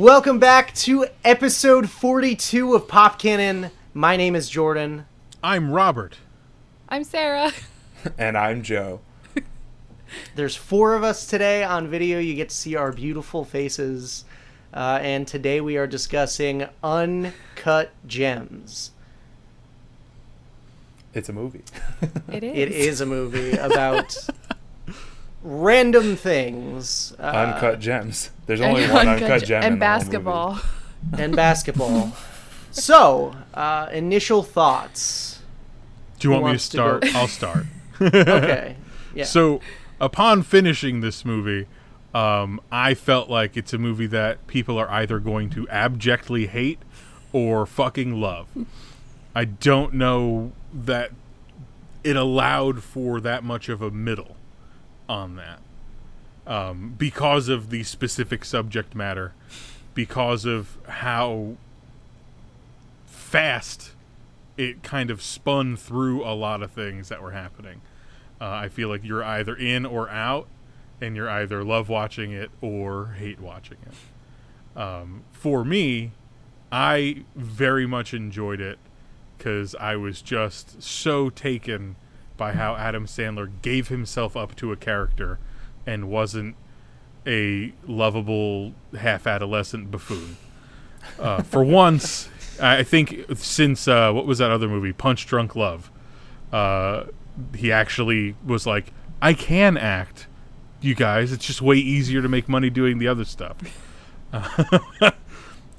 Welcome back to episode 42 of Pop Cannon. My name is Jordan. I'm Robert. I'm Sarah. And I'm Joe. There's four of us today on video. You get to see our beautiful faces. Uh, and today we are discussing Uncut Gems. It's a movie. It is. It is a movie about random things uh, Uncut gems. There's And only one uncut uncut gem and in the whole basketball. movie. and basketball. so, uh, initial thoughts. Do you Who want me to wants to start? I'll start. Okay. Yeah. So, upon finishing this movie, um, I felt like it's a movie that people are either going to abjectly hate or fucking love. I don't know that it allowed for that much of a middle on that. Um, because of the specific subject matter, because of how fast it kind of spun through a lot of things that were happening. Uh, I feel like you're either in or out, and you're either love watching it or hate watching it. Um, for me, I very much enjoyed it because I was just so taken by how Adam Sandler gave himself up to a character and wasn't a lovable half adolescent buffoon. Uh, for once, I think since uh, what was that other movie, Punch Drunk Love, uh, he actually was like, I can act, you guys. It's just way easier to make money doing the other stuff.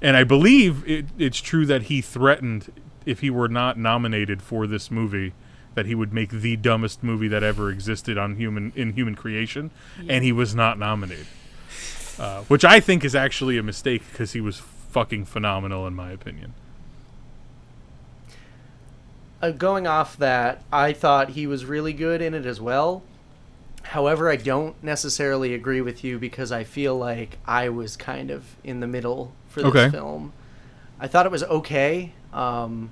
and I believe it, it's true that he threatened if he were not nominated for this movie that he would make the dumbest movie that ever existed on human in human creation, and he was not nominated. Uh, which I think is actually a mistake because he was fucking phenomenal in my opinion. uh, going off that, I thought he was really good in it as well. However, I don't necessarily agree with you because I feel like I was kind of in the middle for this Okay. film. I thought it was okay. Um,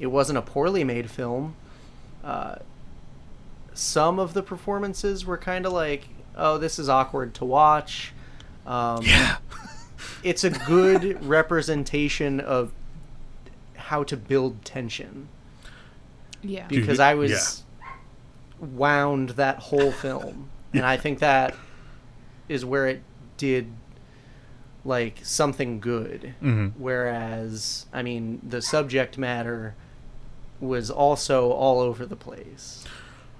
it wasn't a poorly made film. Uh, some of the performances were kind of like, oh, this is awkward to watch. Um, Yeah. it's a good representation of how to build tension Yeah. Because I was wound that whole film, and I think that is where it did like something good. Mhm. Whereas, I mean, the subject matter was also all over the place.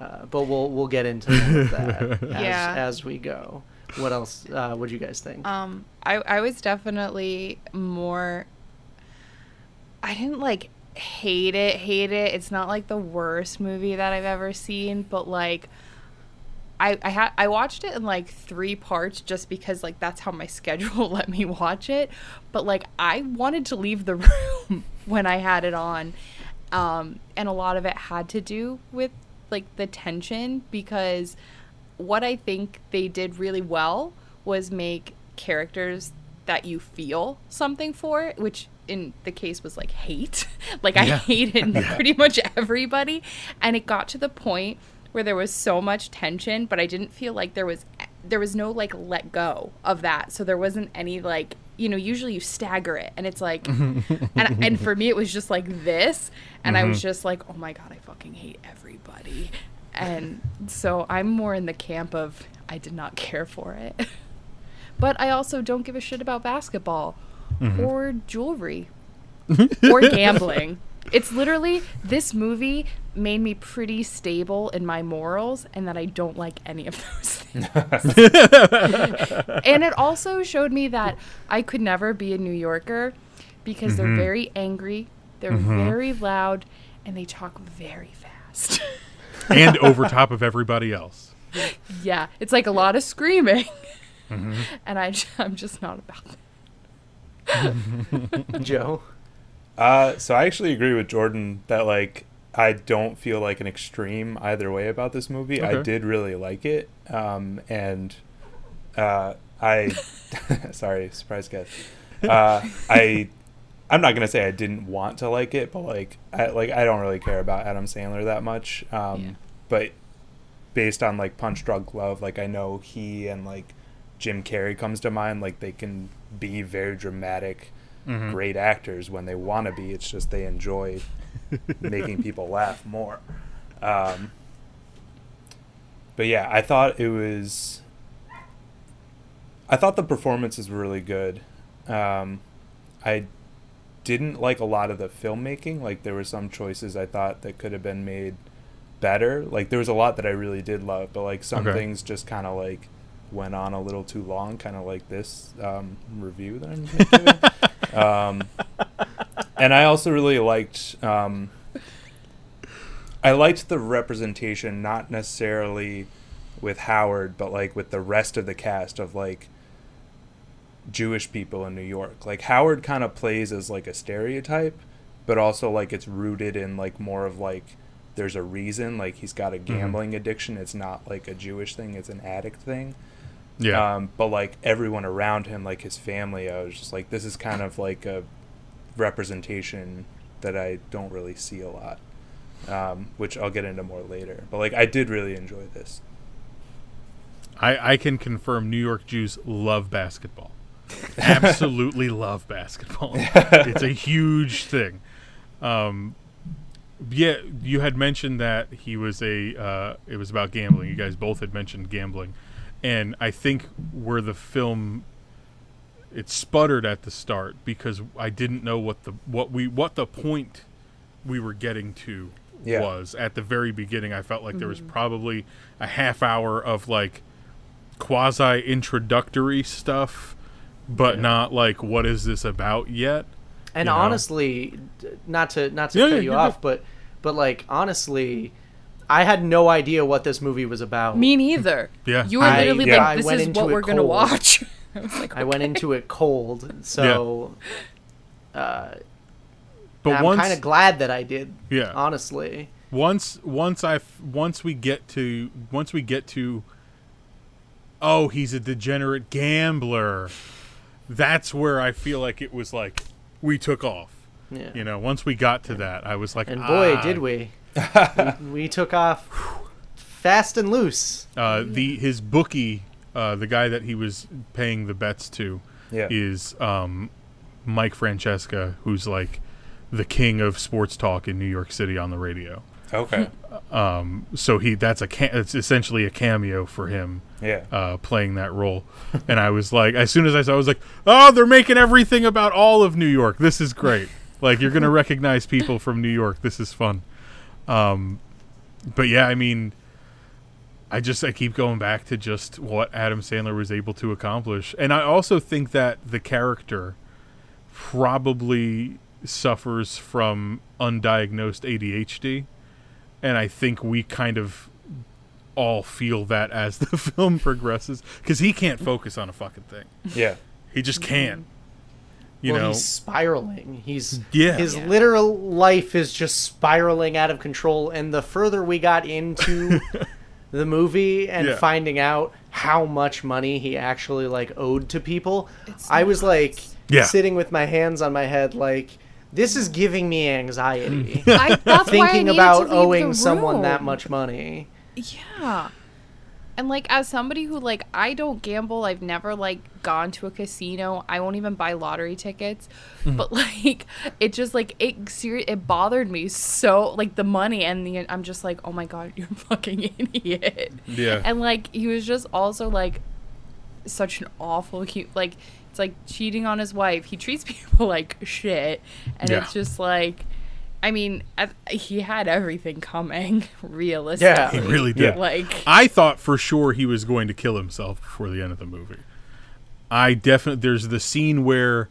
Uh, but we'll we'll get into that as, Yeah. as we go. What else? Uh, what do you guys think? Um, I I was definitely more. I didn't like hate it, hate it. It's not like the worst movie that I've ever seen, but like. I, I had I watched it in like three parts just because like that's how my schedule let me watch it. But like I wanted to leave the room when I had it on. Um, and a lot of it had to do with like the tension because what I think they did really well was make characters that you feel something for, which in the case was like hate. like I Yeah. hated pretty much everybody. And it got to the point where there was so much tension, but I didn't feel like there was there was no like let go of that. So there wasn't any like you know, usually you stagger it and it's like and and for me it was just like this and I was mm-hmm. just like, "Oh my god, I fucking hate everybody." And so I'm more in the camp of I did not care for it. But I also don't give a shit about basketball mm-hmm. or jewelry or gambling. It's literally this movie made me pretty stable in my morals and that I don't like any of those things. and it also showed me that I could never be a New Yorker because they're mm-hmm. very angry, they're mm-hmm. very loud, and they talk very fast. and over top of everybody else. yeah, it's like a lot of screaming. Mm-hmm. And I'm just not about that. Joe. Uh, so I actually agree with Jordan that like I don't feel like an extreme either way about this movie. I did really like it, um, and uh, I sorry, surprise guest. Uh, I I'm not gonna say I didn't want to like it, but like I like I don't really care about Adam Sandler that much. Um, Yeah. But based on like Punch Drunk Love, like I know he and like Jim Carrey comes to mind. Like they can be very dramatic, Mhm. great actors when they want to be. It's just they enjoy making people laugh more. Um, but yeah, I thought it was. I thought the performances were really good. Um, I didn't like a lot of the filmmaking. Like there were some choices I thought that could have been made better. Like there was a lot that I really did love, but like some Okay. things just kind of like went on a little too long, kind of like this um, review that I'm giving. um, and I also really liked. Um, I liked the representation, not necessarily with Howard, but like with the rest of the cast of like Jewish people in New York. Like Howard kind of plays as like a stereotype, but also like it's rooted in like more of like there's a reason. Like he's got a gambling addiction. It's not like a Jewish thing. It's an addict thing. Yeah. Um, but like everyone around him, like his family, I was just like, this is kind of like a representation that I don't really see a lot, um, which I'll get into more later. But like, I did really enjoy this. I, I can confirm New York Jews love basketball. Absolutely love basketball. it's a huge thing. Um, yeah, you had mentioned that he was a. Uh, it was about gambling. You guys both had mentioned gambling, and I think where the film it sputtered at the start because I didn't know what the what we what the point we were getting to Yeah. was at the very beginning. I felt like there was mm-hmm. probably a half hour of like quasi introductory stuff, but Yeah. not like what is this about yet. And you know? honestly, d- not to not to Yeah, cut yeah, you you're off, but but like honestly, I had no idea what this movie was about. Me neither. Yeah. You were I- literally yeah. like, I "This went is into what it we're gonna cold. watch." I was like, I went into it cold, so uh, But I'm kind of glad that I did. Yeah. honestly. once once I, once we get to once we get to oh he's a degenerate gambler that's where I feel like it was like we took off Yeah. you know once we got to that I was like And boy, ah. did we. we! We took off fast and loose. uh, the his bookie uh, the guy that he was paying the bets to Yeah. is um, Mike Francesa who's like the king of sports talk in New York City on the radio Okay. um, so he that's a ca- it's essentially a cameo for him Yeah. uh, playing that role. and I was like, as soon as I saw, I was like, oh, they're making everything about all of New York. This is great. like you're gonna recognize people from New York. This is fun. Um, but yeah, I mean, I just I keep going back to just what Adam Sandler was able to accomplish, and I also think that the character probably suffers from undiagnosed ADHD, and I think we kind of all feel that as the film progresses because he can't focus on a fucking thing. Yeah. He just can't. You well, know, he's spiraling. He's Yeah. His Yeah. literal life is just spiraling out of control. And the further we got into the movie and Yeah. finding out how much money he actually like owed to people, It's I was like Yeah. sitting with my hands on my head, like this is giving me anxiety. I, that's why I Thinking about to leave owing the someone that much money. Yeah. And like as somebody who like I don't gamble, I've never like gone to a casino. I won't even buy lottery tickets. Mm-hmm. But like it just like it seri- it bothered me so like the money and the I'm just like, "Oh my god, you're a fucking idiot." Yeah. And like he was just also like such an awful cute like it's like cheating on his wife. He treats people like shit and Yeah. it's just like I mean, he had everything coming, realistically. he really did. Yeah. Like, I thought for sure he was going to kill himself before the end of the movie. I definitely there's the scene where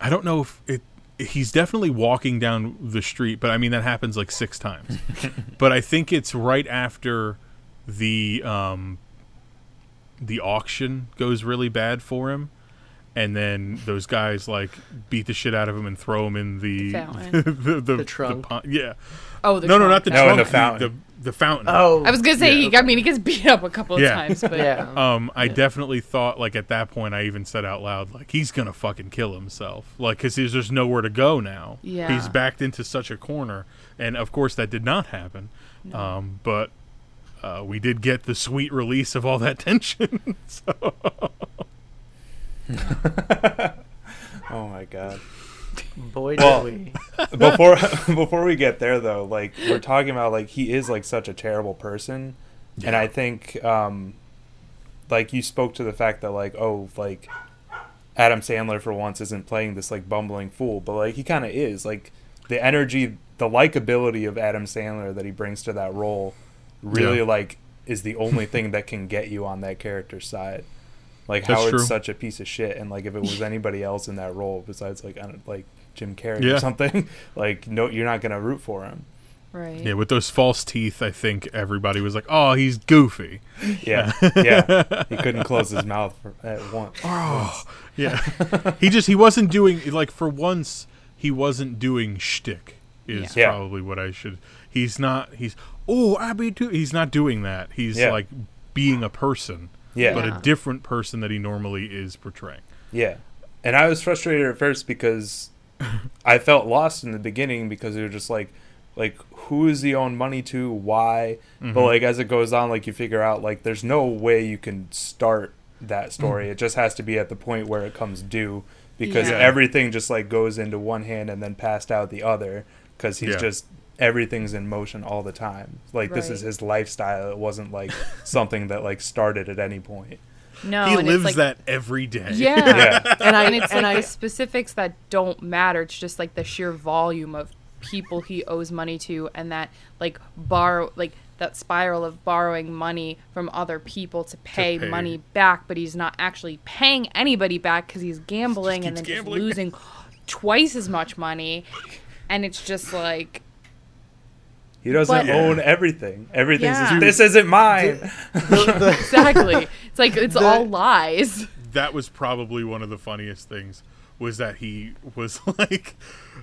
I don't know if it he's definitely walking down the street, but I mean that happens like six times. but I think it's right after the um the auction goes really bad for him. And then those guys like beat the shit out of him and throw him in the Fountain. the, the, The trunk. pond- yeah, oh, the no, no, not the No, trunk. the the fountain. The, the fountain. Oh, I was gonna say, Yeah. he, I mean, he gets beat up a couple of Yeah. times, but yeah. Um, I definitely thought like at that point I even said out loud like he's gonna fucking kill himself like because there's just nowhere to go now. Yeah. he's backed into such a corner, and of course that did not happen. Um, but uh, we did get the sweet release of all that tension. so, oh my god. Boy, did Well- we. before before we get there though, like we're talking about like he is like such a terrible person. And I think um like you spoke to the fact that like oh like Adam Sandler for once isn't playing this like bumbling fool, but like he kind of is. Like the energy, the likability of Adam Sandler that he brings to that role really Yeah. like is the only thing that can get you on that character's side. Like That's Howard's true. such a piece of shit, and like if it was anybody else in that role besides like I don't like Jim Carrey Yeah. or something, like no, you're not gonna root for him. Right. yeah, with those false teeth, I think everybody was like, "Oh, he's goofy." Yeah, yeah. He couldn't close his mouth for, at once. Oh, yeah. he just he wasn't doing like for once he wasn't doing shtick. Is Yeah. Yeah. probably what I should. He's not. He's oh I be too. He's not doing that. He's Yeah. like being a person, Yeah, but Yeah. a different person that he normally is portraying. yeah. And I was frustrated at first because I felt lost in the beginning because they were just like, like who is he own money to? Why? But mm-hmm. like as it goes on, like you figure out like there's no way you can start that mm. story. It just has to be at the point where it comes due because Yeah. everything just like goes into one hand and then passed out the other because he's Yeah. just everything's in motion all the time. Like this is his lifestyle. It wasn't like something that like started at any point. No, he lives like, that every day. Yeah. Yeah. And I and it's and like I the specifics that don't matter. It's just like the sheer volume of people he owes money to, and that like borrow like that spiral of borrowing money from other people to pay, pay. money back, but he's not actually paying anybody back because he's gambling and then keeps just gambling. losing twice as much money, and it's just like He doesn't But- own everything. Everything's Yeah. this isn't mine. the, the, exactly. it's like it's The- all lies. that was probably one of the funniest things was that he was like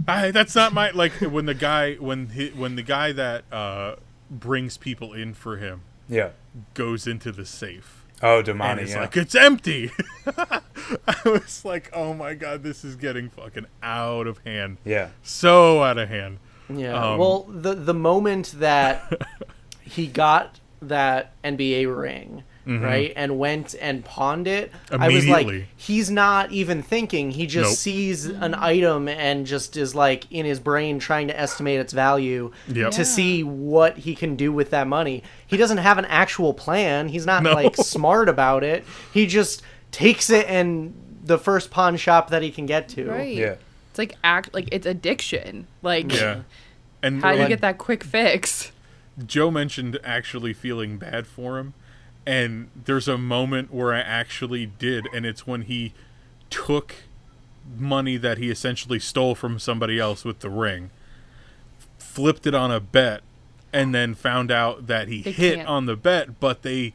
I, that's not my like when the guy when he, when the guy that uh brings people in for him yeah. goes into the safe Oh, and Demany. it's Yeah. like it's empty i was like oh my god this is getting fucking out of hand yeah. so out of hand Yeah. Um, well, the the moment that he got that NBA ring, right, and went and pawned it, I was like, he's not even thinking. He just Nope. sees an item and just is like in his brain trying to estimate its value Yep. to see what he can do with that money. He doesn't have an actual plan. He's not No. like smart about it. He just takes it and the first pawn shop that he can get to. Right. Yeah. It's like act like it's addiction. Like yeah and how do you get that quick fix? Joe mentioned actually feeling bad for him, and there's a moment where I actually did, and it's when he took money that he essentially stole from somebody else with the ring, flipped it on a bet, and then found out that he They hit can't. on the bet, but they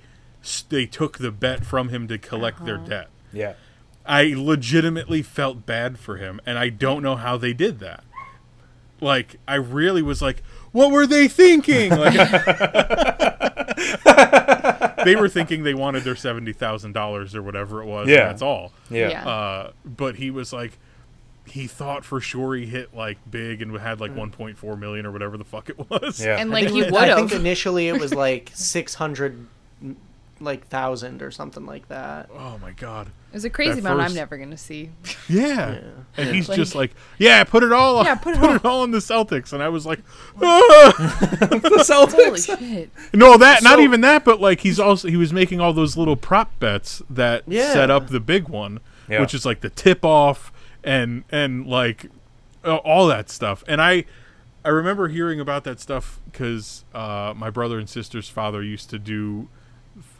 they took the bet from him to collect their Uh-huh. debt. Yeah. I legitimately felt bad for him, and I don't know how they did that. Like, I really was like, what were they thinking? Like, they were thinking they wanted their seventy thousand dollars or whatever it was. and Yeah. that's all. Yeah. Yeah. Uh, but he was like, he thought for sure he hit like big and had like one point four million or whatever the fuck it was. Yeah. And like he it- would I think initially it was like six hundred, like thousand or something like that. Oh my god. It was a crazy that amount I'm never gonna see. Yeah. Yeah. And he's Like- just like, yeah, put it all. Yeah, put it all. on the Celtics, and I was like, ah! the Celtics. Holy shit! No, that not even that, but like he's also he was making all those little prop bets that Yeah. set up the big one, Yeah. which is like the tip off and and like all that stuff. And I I remember hearing about that stuff because uh, my brother and sister's father used to do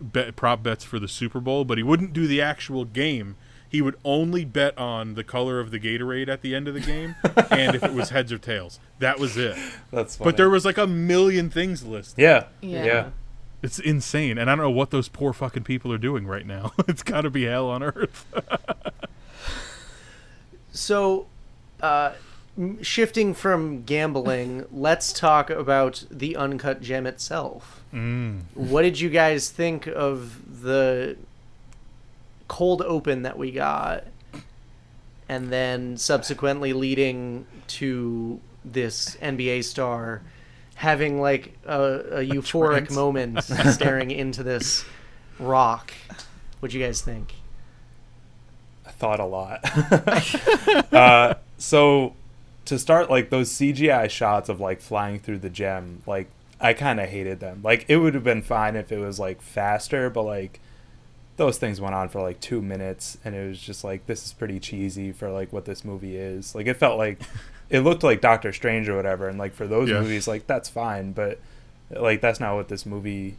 bet, prop bets for the Super Bowl, but he wouldn't do the actual game. He would only bet on the color of the Gatorade at the end of the game and if it was heads or tails. That was it. That's funny. But there was like a million things listed. Yeah. Yeah. Yeah. It's insane, and I don't know what those poor fucking people are doing right now. it's got to be hell on earth. So, uh, shifting from gambling, let's talk about the uncut gem itself. Mm. What did you guys think of the cold open that we got, and then subsequently leading to this NBA star having like a, a euphoric trance. moment staring into this rock. What'd you guys think? I thought a lot. uh, so to start, like those CGI shots of like flying through the gem, like I kind of hated them. Like it would have been fine if it was like faster, but like those things went on for like two minutes, and it was just like this is pretty cheesy for like what this movie is. Like it felt like it looked like Doctor Strange or whatever, and like for those Yeah. movies, like that's fine, but like that's not what this movie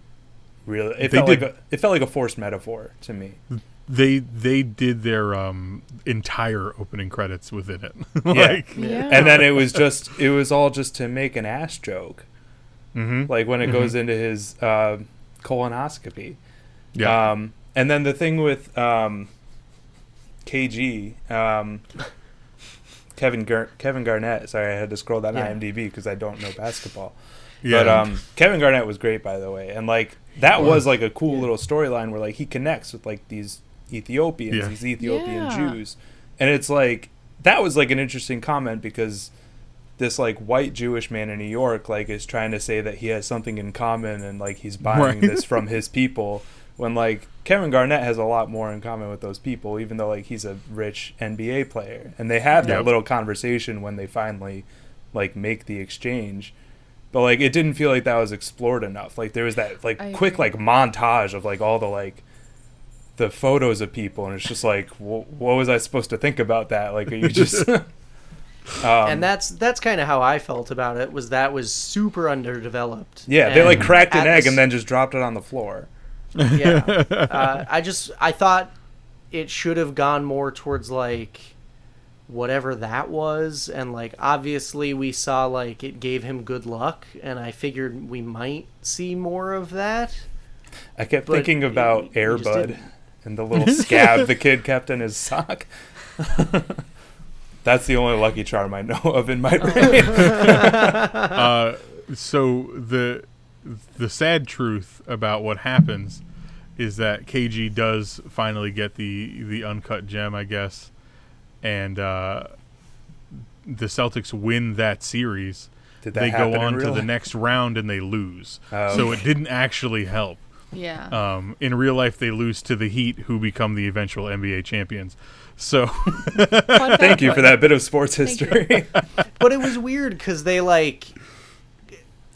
really. It They felt did- like a, it felt like a forced metaphor to me. They they did their um entire opening credits within it. Yeah. like, Yeah. and then it was just it was all just to make an ass joke mhm. like when it Mhm. goes into his uh, colonoscopy yeah. um, and then the thing with um, kg um, kevin Gar- kevin garnett sorry i had to scroll down Yeah. imdb because i don't know basketball yeah. but um, kevin garnett was great by the way and like that was Was. like a cool Yeah. little storyline where like he connects with like these ethiopians Yeah. these ethiopian Yeah. jews and it's like that was like an interesting comment because this like white Jewish man in New York like is trying to say that he has something in common and like he's buying Right. this from his people when like Kevin Garnett has a lot more in common with those people even though like he's a rich NBA player and they have that Yep. little conversation when they finally like make the exchange but like it didn't feel like that was explored enough like there was that like I quick agree. like montage of like all the like the photos of people and it's just like wh- what was I supposed to think about that like are you just um, and that's that's kind of how I felt about it. Was that was super underdeveloped. Yeah, they like cracked an egg the and then just dropped it on the floor. yeah. Uh, I just I thought it should have gone more towards like whatever that was and like obviously we saw like it gave him good luck and I figured we might see more of that. I kept But thinking about y- you Air just Bud didn't. and the little scab the kid kept in his sock. That's the only lucky charm I know of in my brain. uh, so the the sad truth about what happens is that KG does finally get the the uncut gem, I guess, and uh, the Celtics win that series. Did that They happen go in on to real the next round and they lose. Oh, So it didn't actually help. Yeah. Um, in real life, they lose to the Heat, who become the eventual NBA champions. So Thank you for that bit of sports history. But it was weird cuz they like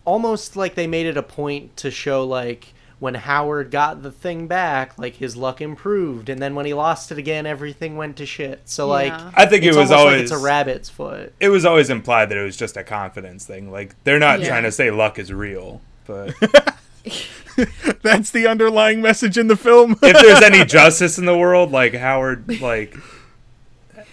almost like they made it a point to show like when Howard got the thing back, like his luck improved, and then when he lost it again, everything went to shit. So like, Yeah. I think it was always like it's a rabbit's foot. it was always implied that it was just a confidence thing. Like they're not Yeah. trying to say luck is real, but that's the underlying message in the film. if there's any justice in the world, like Howard, like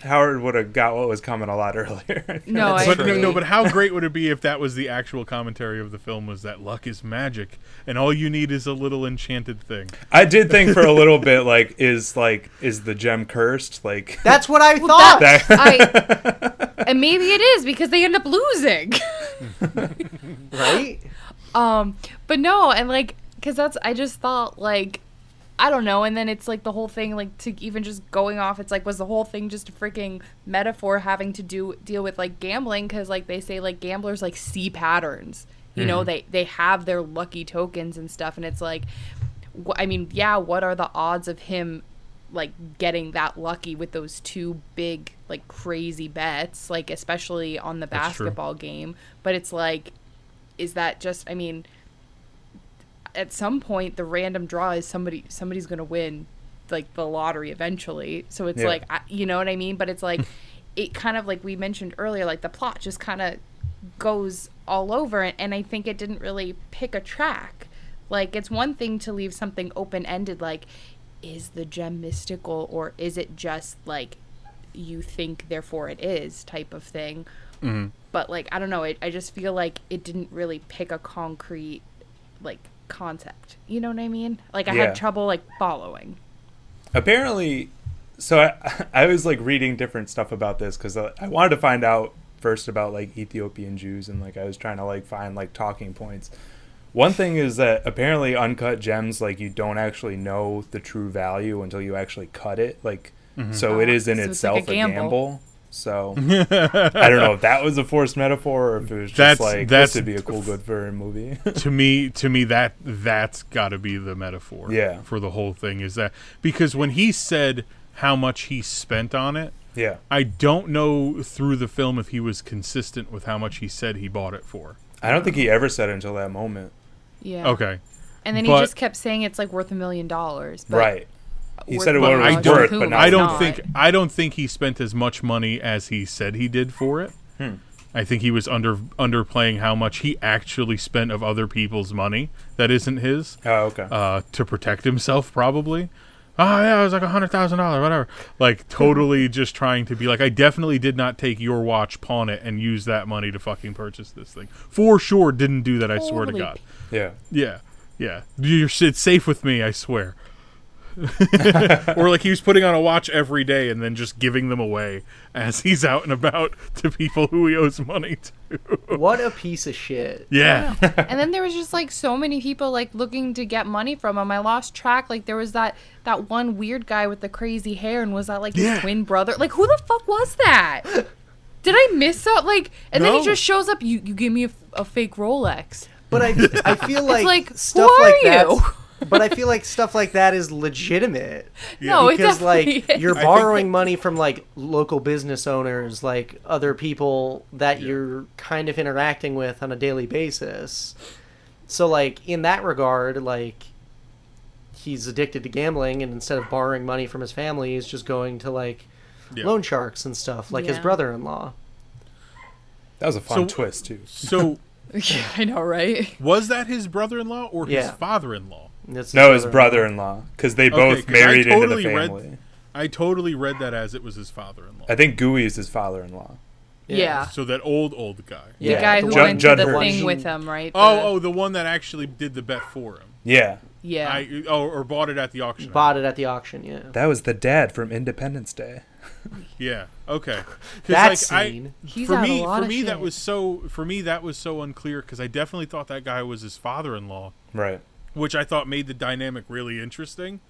Howard would have got what was coming a lot earlier. No, I but no, agree. no, but how great would it be if that was the actual commentary of the film? Was that luck is magic, and all you need is a little enchanted thing? I did think for a little bit, like, is like, is the gem cursed? Like, That's what I Well, thought. that- that, I, and maybe it is because they end up losing. right? Um, but no, and like, cause that's I just thought like, I don't know, and then it's like the whole thing like to even just going off. It's like was the whole thing just a freaking metaphor having to do deal with like gambling? Cause like they say like gamblers like see patterns. You know, mm-hmm. they they have their lucky tokens and stuff, and it's like, wh- I mean, yeah, what are the odds of him like getting that lucky with those two big like crazy bets like especially on the basketball game but it's like is that just i mean at some point the random draw is somebody somebody's going to win like the lottery eventually so it's Yeah. like I, you know what i mean but it's like it kind of like we mentioned earlier like the plot just kind of goes all over and, and i think it didn't really pick a track like it's one thing to leave something open ended like is the gem mystical or is it just like you think therefore it is type of thing Mm-hmm. but like i don't know it, i just feel like it didn't really pick a concrete like concept you know what i mean like i Yeah. had trouble like following apparently, so I, I was like reading different stuff about this because I I wanted to find out first about like Ethiopian Jews and like I was trying to like find like talking points. One thing is that apparently uncut gems like you don't actually know the true value until you actually cut it. Like so it Ah, is in so it's itself like a a, gamble. Gamble. So I don't know if that was a forced metaphor or if it was just That's- like that's- this would be a cool good for a movie. to me to me that that's got to be the metaphor Yeah. for the whole thing is that because when he said how much he spent on it yeah. i don't know through the film if he was consistent with how much he said he bought it for I don't think he ever said it until that moment. Yeah. okay And then he just kept saying it's like worth a million dollars. but right. He said it a what it million was dollars worth, to but not i don't not. think i don't think he spent as much money as he said he did for it Hmm. i think he was under underplaying how much he actually spent of other people's money that isn't his Oh, okay. uh, to protect himself, probably. Oh yeah, it was like a hundred thousand dollars, whatever. Like totally just trying to be like, I definitely did not take your watch, pawn it, and use that money to fucking purchase this thing. For sure, didn't do that. I swear to God. yeah. Yeah, yeah. You're it's safe with me. I swear. or like he was putting on a watch every day and then just giving them away as he's out and about to people who he owes money to. What a piece of shit. Yeah. and then there was just like so many people like looking to get money from him. I lost track. Like there was that that one weird guy with the crazy hair, and was that like his Yeah. twin brother? Like who the fuck was that? Did I miss out? Like, and then he just shows up. You you give me a fake Rolex. But I, I feel like, like, who stuff are like that. You? But I feel like stuff like that is legitimate. No, it because like is. you're borrowing money from like local business owners, like other people that Yeah. you're kind of interacting with on a daily basis. So like in that regard, like he's addicted to gambling and instead of borrowing money from his family, he's just going to like Yeah. loan sharks and stuff, like his brother-in-law. That was a fun So- twist too. So yeah, I know, right? was that his brother-in-law or his Yeah. father-in-law? That's No, his brother-in-law, because they both Okay, 'cause I married totally into the read- family. I totally read that as it was his father-in-law. I think Gooey is his father-in-law. Yeah. So that old old guy. The guy who Judd- went Judd to the Hirsch. thing with him, right? Oh, The- oh, the one that actually did the bet for him. Yeah, yeah. I oh, or bought it at the auction. Bought it at the auction, yeah. that was the dad from Independence Day. Yeah. Okay. That like, I- scene. He's for had a me, lot for of me, that was so. For me, that was so unclear because I definitely thought that guy was his father-in-law, Right. Which I thought made the dynamic really interesting,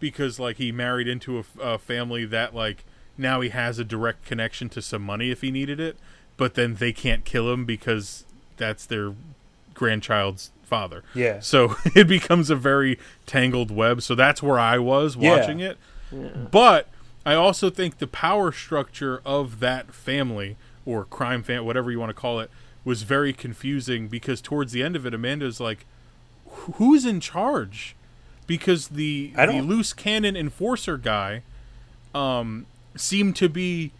because like he married into a family that like now he has a direct connection to some money if he needed it, but then they can't kill him because that's their grandchild's father. Yeah. So it becomes a very tangled web. So that's where I was Yeah. watching it. But I also think the power structure of that family or crime fam, whatever you want to call it, was very confusing because towards the end of it, Amanda's like, "Wh- "Who's in charge?" Because the the loose cannon enforcer guy, um, seemed to be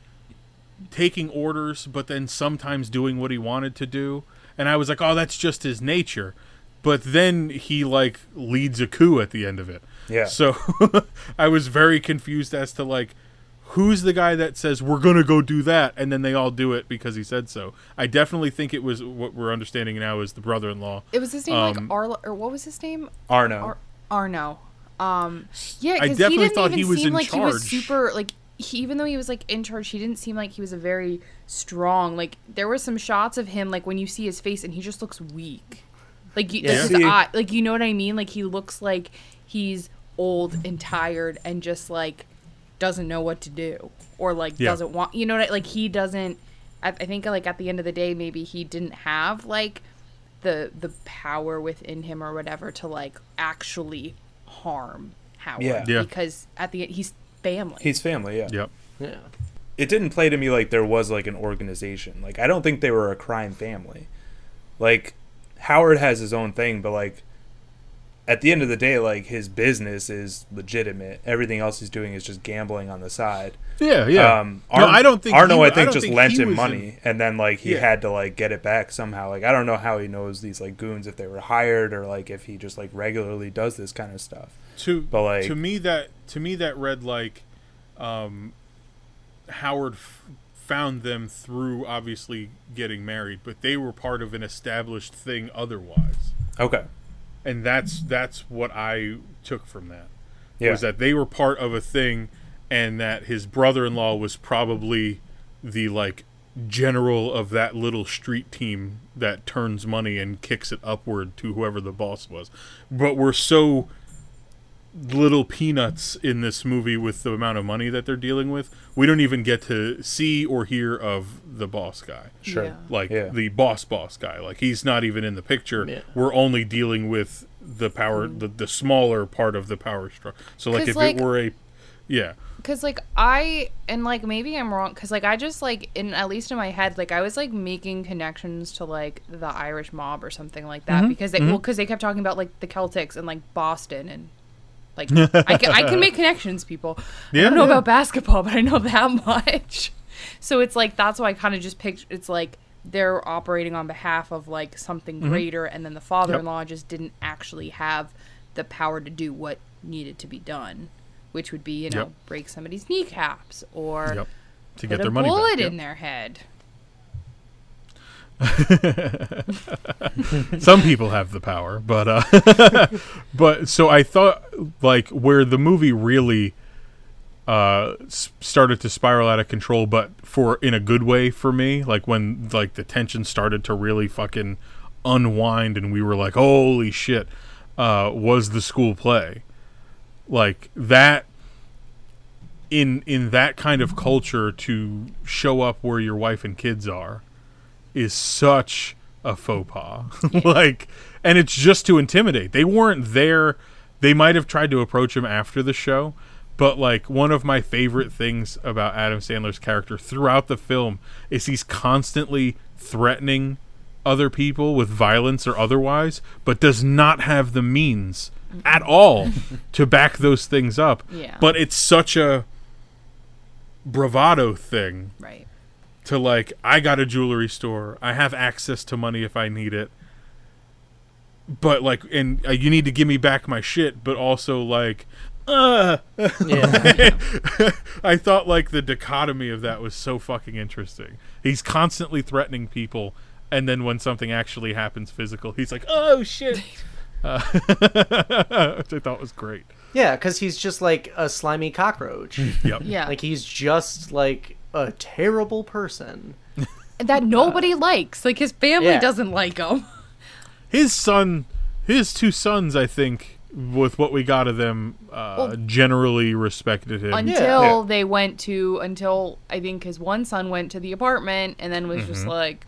taking orders, but then sometimes doing what he wanted to do. And I was like, "Oh, that's just his nature." But then he like leads a coup at the end of it. Yeah. So I was very confused as to like who's the guy that says we're going to go do that and then they all do it because he said so. I definitely think it was what we're understanding now is the brother-in-law. It was his name Um, like Arlo, or what was his name? Arno. Ar- Arno. Um, yeah, I because he didn't thought even he was seem in like he was super like. He, even though he was like in charge, he didn't seem like he was a very strong. Like there were some shots of him, like when you see his face, and he just looks weak. Like you, Yeah. his eye, like you know what I mean. Like he looks like he's old and tired, and just like doesn't know what to do, or like Yeah. doesn't want. You know what? I, like he doesn't. I, I think like at the end of the day, maybe he didn't have like the the power within him or whatever to like actually harm Howard. Yeah. Yeah. Because at the end, he's family. He's family, yeah. Yep. Yeah. It didn't play to me like there was like an organization. Like I don't think they were a crime family. Like Howard has his own thing, but like at the end of the day, like his business is legitimate. Everything else he's doing is just gambling on the side. Yeah, yeah. Um, No, I don't think Arno. he- I I think don't just think lent him money, and then like he Yeah. had to like get it back somehow. Like I don't know how he knows these like goons if they were hired or like if he just like regularly does this kind of stuff. to but, like- to me that to me that read like um, Howard f- found them through obviously getting married, but they were part of an established thing otherwise. Okay. And that's that's what I took from that Yeah. was that they were part of a thing, and that his brother-in-law was probably the like general of that little street team that turns money and kicks it upward to whoever the boss was. But we're so little peanuts in this movie with the amount of money that they're dealing with. We don't even get to see or hear of the boss guy. Sure. Yeah. Like Yeah. the boss boss guy. Like he's not even in the picture. Yeah. We're only dealing with the power the, the smaller part of the power structure. So like if like- it were a yeah. Cause like I and like maybe I'm wrong. Cause like I just like in at least in my head like I was like making connections to like the Irish mob or something like Mm-hmm. that because they well because they kept talking about like the Celtics and like Boston and like I can I can make connections, people. I don't know yeah. about basketball, but I know that much. So it's like that's why I kind of just picture it's like they're operating on behalf of like something Mm-hmm. greater, and then the father-in-law just didn't actually have the power to do what needed to be done, which would be you know Yep. break somebody's kneecaps or Yep. To put get a their money bullet back. Yep. in their head. Some people have the power, but uh but so I thought like where the movie really uh started to spiral out of control but for in a good way for me like when like the tension started to really fucking unwind and we were like holy shit uh was the school play. Like that in in that kind of culture to show up where your wife and kids are is such a faux pas. like, and it's just to intimidate. They weren't there. They might have tried to approach him after the show, but like one of my favorite things about Adam Sandler's character throughout the film is he's constantly threatening other people with violence or otherwise, but does not have the means at all to back those things up. Yeah. But it's such a bravado thing Right. To like I got a jewelry store. I have access to money if I need it. But like and uh, you need to give me back my shit, but also like uh Yeah. I thought like the dichotomy of that was so fucking interesting. He's constantly threatening people and then when something actually happens physical, he's like, "Oh shit." Uh, which I thought was great. yeah, because he's just like a slimy cockroach. Yep. Yeah. like he's just like a terrible person. that nobody likes. Like his family yeah. doesn't like him. his son his two sons i think with what we got of them uh, Well- generally respected him until Yeah. they went to until I think his one son went to the apartment and then was Mm-hmm. just like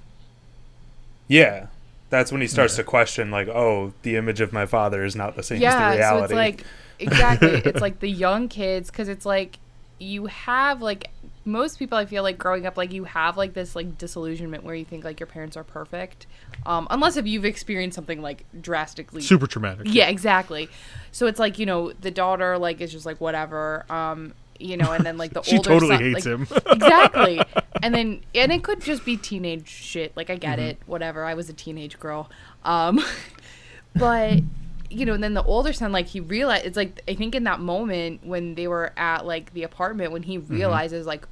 Yeah. That's when he starts to question, like, oh, the image of my father is not the same as yeah the so reality. it's like exactly it's like the young kids because it's like you have like most people i feel like growing up like you have like this like disillusionment where you think like your parents are perfect um unless if you've experienced something like drastically super traumatic yeah exactly so it's like you know the daughter like is just like whatever um you know and then like the she older totally son, hates like, him exactly and then and it could just be teenage shit like i get Mm-hmm. it whatever i was a teenage girl um but you know and then the older son like he realized it's like i think in that moment when they were at like the apartment when Mm-hmm. he realizes like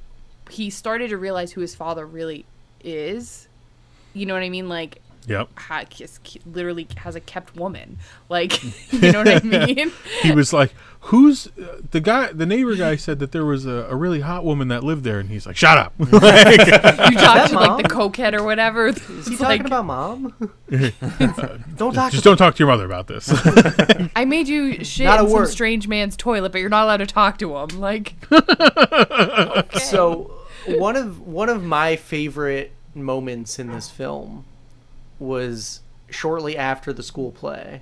he started to realize who his father really is. You know what i mean? Like yep ha- is- literally has a kept woman like you know what i mean he was like who's uh, the guy the neighbor guy said that there was a, a really hot woman that lived there and he's like shut up like, you talk that to like the cokehead or whatever Is he It's talking like, about mom? don't talk. just don't talk to your mother about this I made you shit Not a in some word. strange man's toilet, but you're not allowed to talk to him. Like, So one of one of my favorite moments in this film was shortly after the school play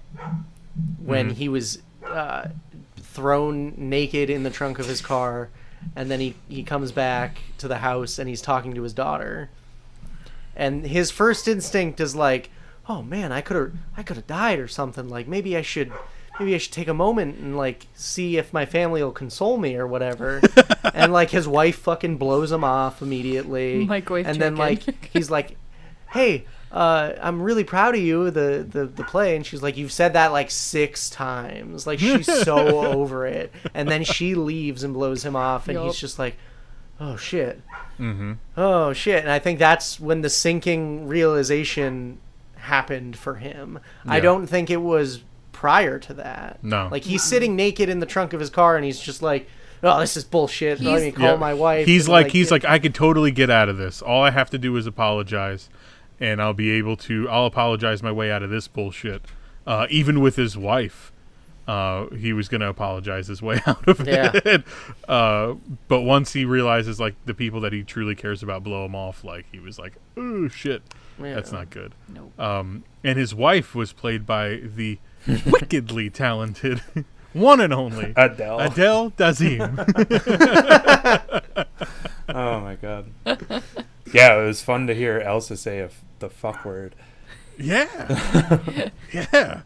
when he was uh, thrown naked in the trunk of his car and then he, he comes back to the house and he's talking to his daughter. And his first instinct is like oh man i could have i could have died or something. Like maybe i should maybe i should take a moment and like see if my family will console me or whatever. And like his wife fucking blows him off immediately. Mike Wave and then like he's like hey uh, I'm really proud of you, the, the the play, and she's like, you've said that like six times, like she's so over it, and then she leaves and blows him off, and Yup. he's just like, oh shit, mm-hmm. oh shit. And i think that's when the sinking realization happened for him. I don't think it was prior to that. No. like he's sitting naked in the trunk of his car and he's just like oh this is bullshit. Let He's- me call my wife he's and, like he's like i could totally get out of this. All i have to do is apologize and i'll be able to i'll apologize my way out of this bullshit uh, even with his wife uh, he was going to apologize his way out of Yeah. it. Uh, but once he realizes like the people that he truly cares about blow him off, like he was like, "Oh shit, Yeah. that's not good." Nope. Um, and his wife was played by the wickedly talented one and only Adele. Adele Dazeem. Oh my god. Yeah, it was fun to hear Elsa say a f- the fuck word. yeah, yeah.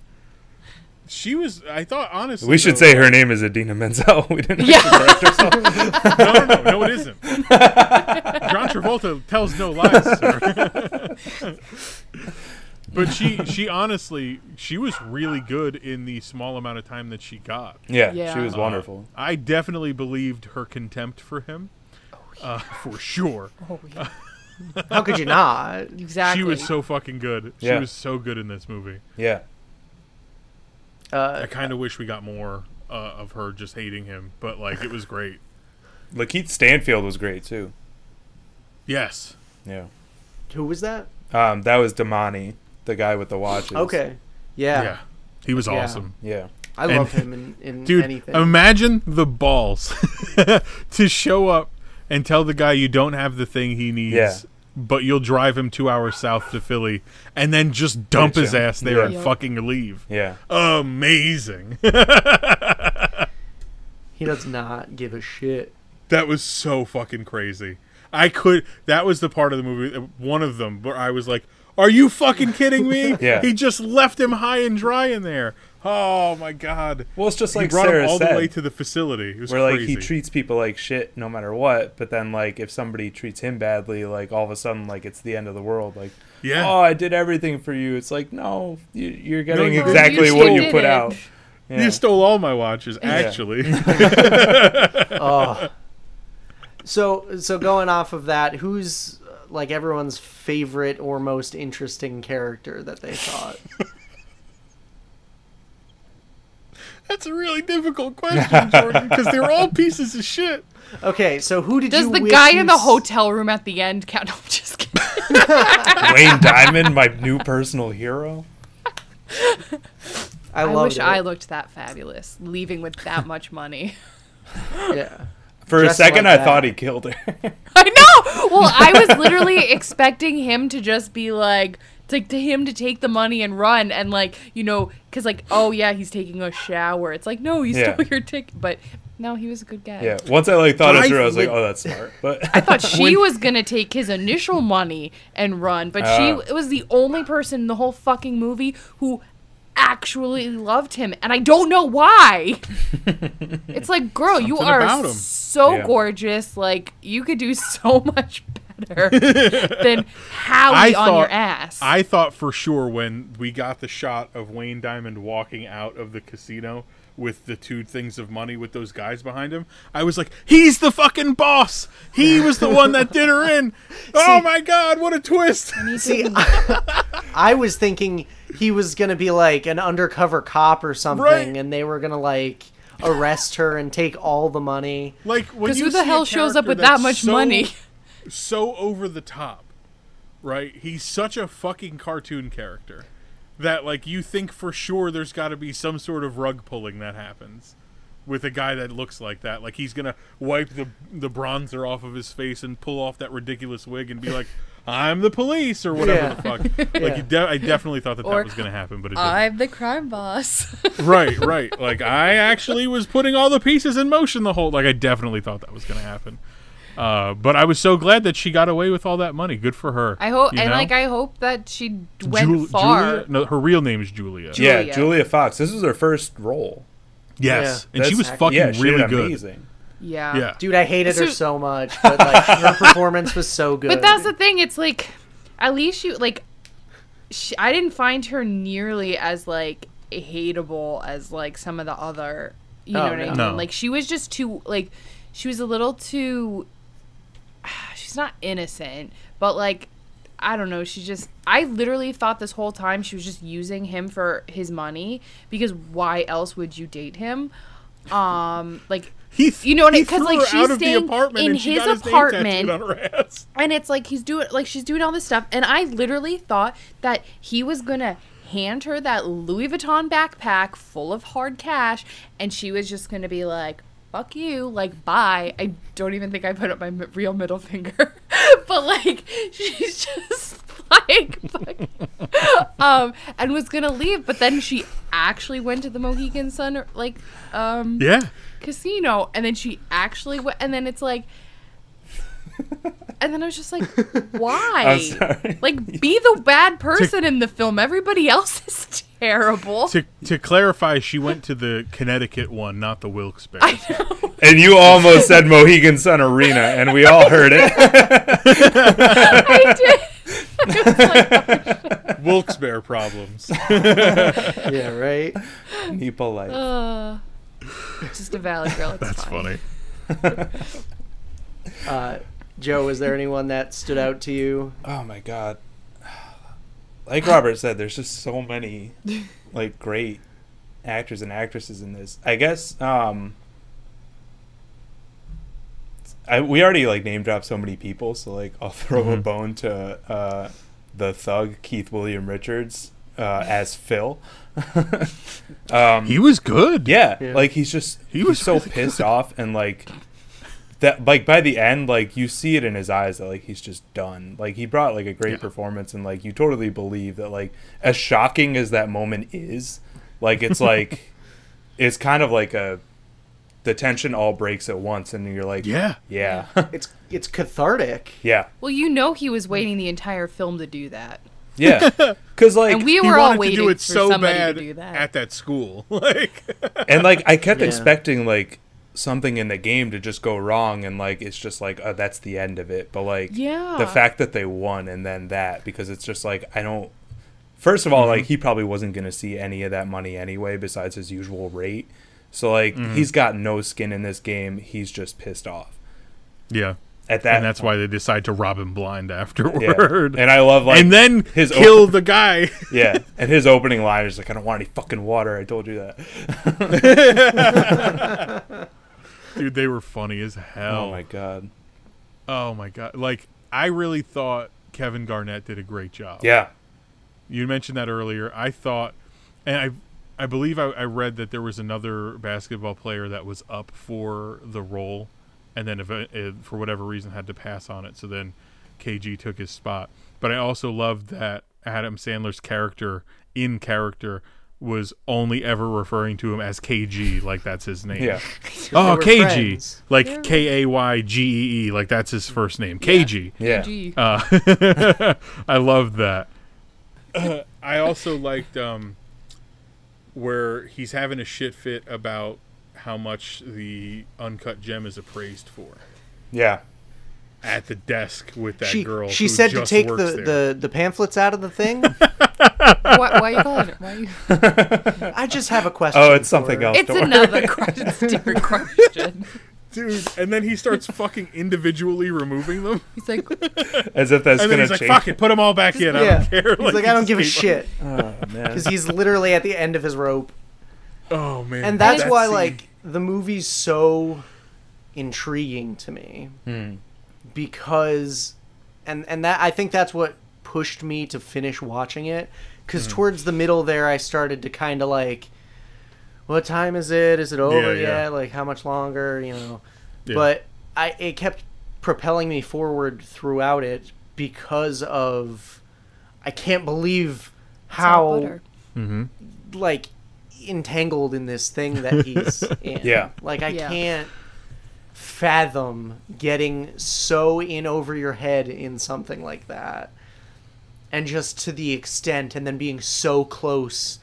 She was. I thought honestly. We should though, say her name is Idina Menzel. We didn't Yeah. correct ourselves. No, no, no, no, it isn't. John Travolta tells no lies, sir. but she, she honestly, she was really good in the small amount of time that she got. Yeah, Yeah. she was Uh, wonderful. I definitely believed her contempt for him, uh, for sure. Oh, yeah. How could you not? Exactly. She was so fucking good. She Yeah. was so good in this movie. Yeah. Uh, I kind of wish we got more uh, of her just hating him, but like it was great. LaKeith Stanfield was great too. Yes. Yeah. who was that? Um, that was Demany, the guy with the watches. Okay. Yeah. Yeah. He was Yeah. awesome. Yeah. I And- love him in, in Dude, anything. imagine the balls to show up and tell the guy you don't have the thing he needs, Yeah. but you'll drive him two hours south to Philly and then just dump Ditch his him. ass there Yeah. and Yep. fucking leave. Yeah. Amazing. he does not give a shit. that was so fucking crazy. I could. That was the part of the movie, one of them, where I was like, "Are you fucking kidding me?" Yeah. He just left him high and dry in there. Oh my god. Well, it's just like he like brought Sarah him all said, the way to the facility. It was where like he treats people like shit no matter what. But then like if somebody treats him badly, like all of a sudden like it's the end of the world. Like, yeah. oh, I did everything for you. It's like no, you, you're getting you exactly you what you put it. out. Yeah. You stole all my watches, actually. Oh. So so going off of that, who's uh, like everyone's favorite or most interesting character that they thought? That's a really difficult question, Jordan, because they're all pieces of shit. Okay, so who did you? Does the wish guy you in the s- hotel room at the end count? No, I'm just kidding. Wayne Diamond, my new personal hero. I I wish it. I looked that fabulous, leaving with that much money. yeah. For a second, like I thought he killed her. I know. Well, I was literally expecting him to just be like, to, to him to take the money and run, and like, you know, because like, oh yeah, he's taking a shower. It's like, no, he Yeah. stole your ticket. But no, he was a good guy. yeah. Once I like thought it I through, I was like, lit- oh, that's smart. But I thought she When- was gonna take his initial money and run, but Oh. she uh. was the only person in the whole fucking movie who actually loved him, and I don't know why. it's like, girl, you are so Yeah. gorgeous. Like you could do so much better than Howie I on your ass. I thought for sure when we got the shot of Wayne Diamond walking out of the casino with the two things of money with those guys behind him, I was like, he's the fucking boss. He was the one that did her in. Oh my god, what a twist! See, I, was thinking he was gonna be like an undercover cop or something, Right. and they were gonna like arrest her and take all the money. Like Because who the hell shows up with that much so- money? So over the top, right? He's such a fucking cartoon character that like you think for sure there's got to be some sort of rug pulling that happens with a guy that looks like that. Like he's gonna wipe the the bronzer off of his face and pull off that ridiculous wig and be like, "I'm the police" or whatever Yeah. the fuck. Yeah. Like you de- I definitely thought that Or, that was gonna happen, but it didn't. I'm the crime boss. right, right. Like I actually was putting all the pieces in motion the whole. Like I definitely thought that was gonna happen. Uh, but I was so glad that she got away with all that money. Good for her. I hope, you and like, I hope that she went Jul- far. Julia? No, her real name is Julia. Ju- yeah, Julia. Julia Fox. This was her first role. yes, Yeah. and she That's- was fucking yeah, she really good. amazing. Yeah. Yeah, Dude, I hated her So- so much, but like her performance was so good. But that's the thing. It's like, at least you like. She, I didn't find her nearly as like hateable as like some of the other. You Oh, know what I mean? No. Like she was just too like, she was a little too. Not innocent, but like. I don't know. She just. I literally thought this whole time she was just using him for his money because why else would you date him? Um, like he you know what I- he 'cause, threw like, she's out of the staying in his apartment. tattooed on her ass. and it's like he's doing like she's doing all this stuff and i literally thought that he was gonna hand her that Louis Vuitton backpack full of hard cash, and she was just gonna be like, "Fuck you," like bye. I don't even think I put up my mi- real middle finger, but like she's just like, fuck. um, and was gonna leave, but then she actually went to the Mohegan Sun like um Yeah. casino, and then she actually went, and then it's like. And then I was just like, why? Like, be the bad person in the film. Everybody else is terrible. To to clarify, she went to the Connecticut one, not the Wilkes-Barre. I know. And you almost said Mohegan Sun Arena, and we all heard it. I did. I was like, Wilkes-Barre problems. yeah, right. Be polite. uh, just a valley girl. It's That's fine. funny. Uh, Joe, is there anyone that stood out to you? Oh my god. Like Robert said, there's just so many like great actors and actresses in this. I guess um I we already like name dropped so many people, so like I'll throw a Mhm. bone to uh the thug Keith Williams Richards uh as Phil. um He was good. yeah, Yeah. like he's just He he was was so really pissed off and like that like by the end like you see it in his eyes that like he's just done. Like he brought like a great Yeah. performance and like you totally believe that like as shocking as that moment is, like it's like it's kind of like a the tension all breaks at once and you're like Yeah. yeah. It's it's cathartic. yeah. Well, you know he was waiting the entire film to do that. Yeah. Cuz like And we He were all waiting to do it for so somebody bad to do that. at that school. like and like I kept Yeah. expecting like something in the game to just go wrong and like it's just like uh, that's the end of it but like Yeah. the fact that they won and then that because it's just like I don't first of all like he probably wasn't going to see any of that money anyway besides his usual rate so like he's got no skin in this game he's just pissed off Yeah. at that and that's why they decide to rob him blind yeah. afterward. and I love like and then his kill op- the guy. yeah and his opening line is like I don't want any fucking water I told you that Dude, they were funny as hell. oh my god Oh my god. Like I really thought Kevin Garnett did a great job. yeah You mentioned that earlier. I thought and I I believe I, I read that there was another basketball player that was up for the role and then if it, it, for whatever reason had to pass on it. So then KG took his spot. But I also loved that Adam Sandler's character in character was only ever referring to him as KG, like that's his name. yeah Oh, KG, friends. like They're- K A Y G E E, like that's his first name, KG. yeah Gee. Uh, I loved that. I also liked um, where he's having a shit fit about how much the uncut gem is appraised for yeah at the desk with that she girl. she who said to take the, the, the pamphlets out of the thing. why, why are you calling it? Why you? I just have a question. Oh, it's something her. else. It's another question. It's a different question. dude, and then he starts fucking individually removing them, He's like, as if that's and gonna he's like, change "Fuck it, put them all back in. I Yeah. don't care." He's like, I don't give a just keep- shit oh man because he's literally at the end of his rope, Oh man, and that's that why scene- like the movie's so intriguing to me Hmm. Because, and and that I think that's what pushed me to finish watching it because Hmm. towards the middle there I started to kind of like, what time is it? Is it over Yeah, yet? yeah. Like how much longer? You know, Yeah. but I it kept propelling me forward throughout it because of I can't believe how butter." Mhm. like entangled in this thing that he's in. Yeah. Like I Yeah. can't fathom getting so in over your head in something like that. And just to the extent and then being so close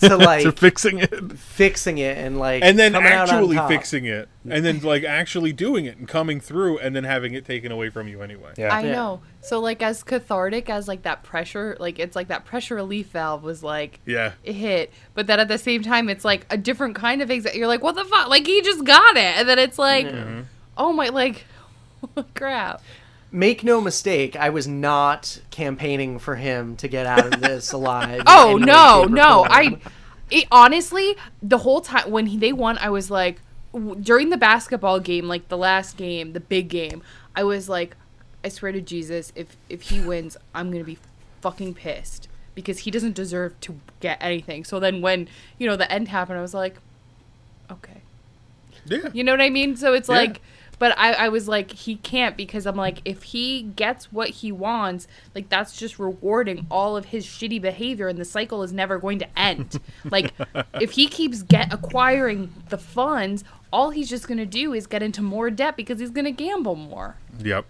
to like to fixing it. fixing it and like and then coming out actually fixing it and then like actually doing it and coming through and then having it taken away from you anyway yeah I Yeah. know. So like as cathartic as like that pressure, like it's like that pressure relief valve was like yeah it hit, but then at the same time it's like a different kind of anxiety. You're like, what the fuck? Like he just got it, and then it's like, oh my, like, crap. Make no mistake, I was not campaigning for him to get out of this alive. Oh no, no. I it, honestly the whole time when he, they won, I was like w- during the basketball game, like the last game, the big game. I was like, I swear to Jesus, if if he wins, I'm gonna be fucking pissed because he doesn't deserve to get anything. So then when, you know, the end happened, I was like, okay. Yeah. You know what I mean? So it's Yeah. like, but I, I was like, he can't because I'm like, if he gets what he wants, like that's just rewarding all of his shitty behavior, and the cycle is never going to end. like, if he keeps get acquiring the funds, all he's just gonna do is get into more debt because he's gonna gamble more. Yep.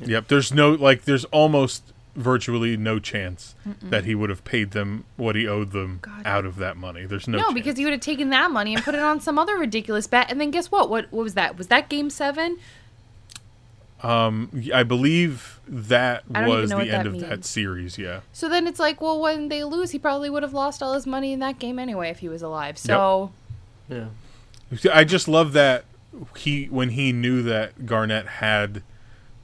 Yep. There's no like. There's almost virtually no chance that he would have paid them what he owed them God. out of that money. There's no. No, chance. because he would have taken that money and put it on some other ridiculous bet, and then guess what? What what was that? Was that Game Seven? Um I believe that I was the end that of that series. Yeah. So then it's like, well, when they lose, he probably would have lost all his money in that game anyway if he was alive. So Yeah. I just love that he when he knew that Garnett had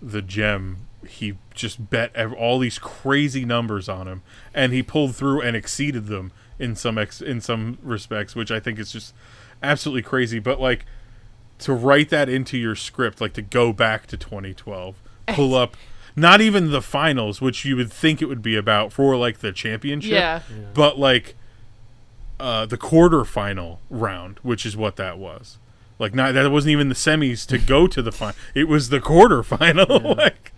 the gem, he just bet all these crazy numbers on him, and he pulled through and exceeded them in some ex- in some respects, which I think is just absolutely crazy. But like to write that into your script, like to go back to 2012, pull up. Not even the finals, which you would think it would be about for like the championship, Yeah. but like uh, the quarterfinal round, which is what that was. Like not that wasn't even the semis to go to the final. It was the quarterfinal. like,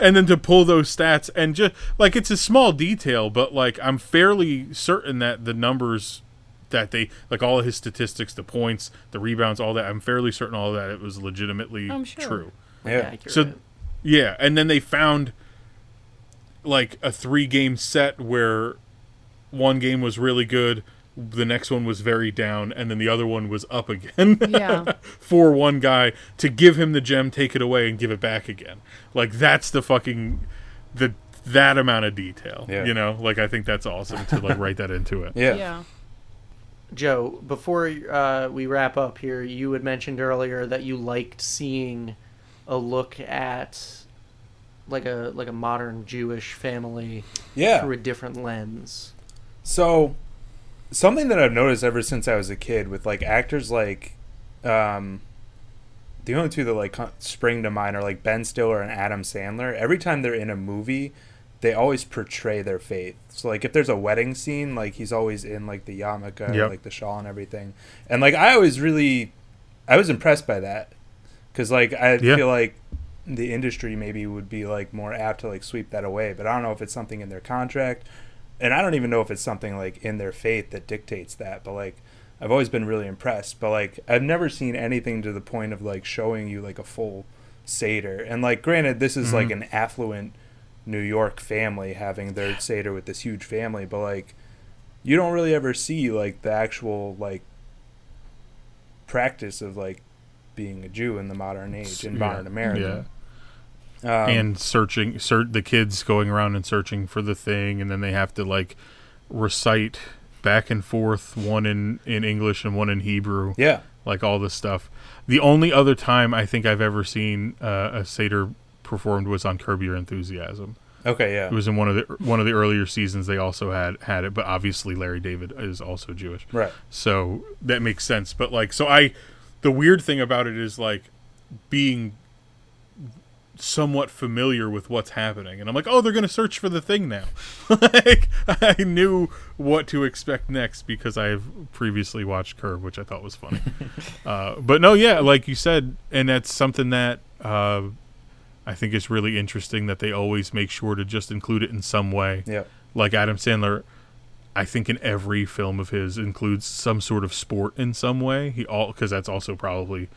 and then to pull those stats and just like it's a small detail, but like I'm fairly certain that the numbers that they like all of his statistics, the points, the rebounds, all that. I'm fairly certain all of that it was legitimately I'm sure. true. Yeah. Accurate. So, yeah, and then they found like a three game set where one game was really good, the next one was very down, and then the other one was up again. Yeah. for one guy to give him the gem, take it away, and give it back again. Like that's the fucking the that amount of detail. Yeah. You know, like I think that's awesome to like write that into it. Yeah. yeah. Joe, before uh, we wrap up here, you had mentioned earlier that you liked seeing a look at like a like a modern Jewish family Yeah. through a different lens. So, something that I've noticed ever since I was a kid with like actors like, um, the only two that like spring to mind are like Ben Stiller and Adam Sandler. Every time they're in a movie, they always portray their faith. So like if there's a wedding scene, like he's always in like the yarmulke, and, Yep. like the shawl and everything. And like I always really, I was impressed by that, because like I Yeah. feel like the industry maybe would be like more apt to like sweep that away. But I don't know if it's something in their contract and I don't even know if it's something like in their faith that dictates that, but like I've always been really impressed. But like I've never seen anything to the point of like showing you like a full Seder. And like granted this is like Mhm. an affluent New York family having their Seder with this huge family, but like you don't really ever see like the actual like practice of like being a Jew in the modern age in Yeah. modern America. Um, and searching ser- the kids going around and searching for the thing and then they have to like recite back and forth one in in english and one in hebrew yeah. like all this stuff the only other time i think i've ever seen uh, a seder performed was on curb your enthusiasm Okay, yeah. it was in one of the one of the earlier seasons they also had had it but obviously larry david is also jewish right. so that makes sense but like so i the weird thing about it is like being somewhat familiar with what's happening and i'm like oh they're gonna search for the thing now like i knew what to expect next because i've previously watched Curb which i thought was funny uh, but no yeah like you said and that's something that uh, i think is really interesting that they always make sure to just include it in some way Yeah. like Adam Sandler, I think in every film of his includes some sort of sport in some way. He all because that's also probably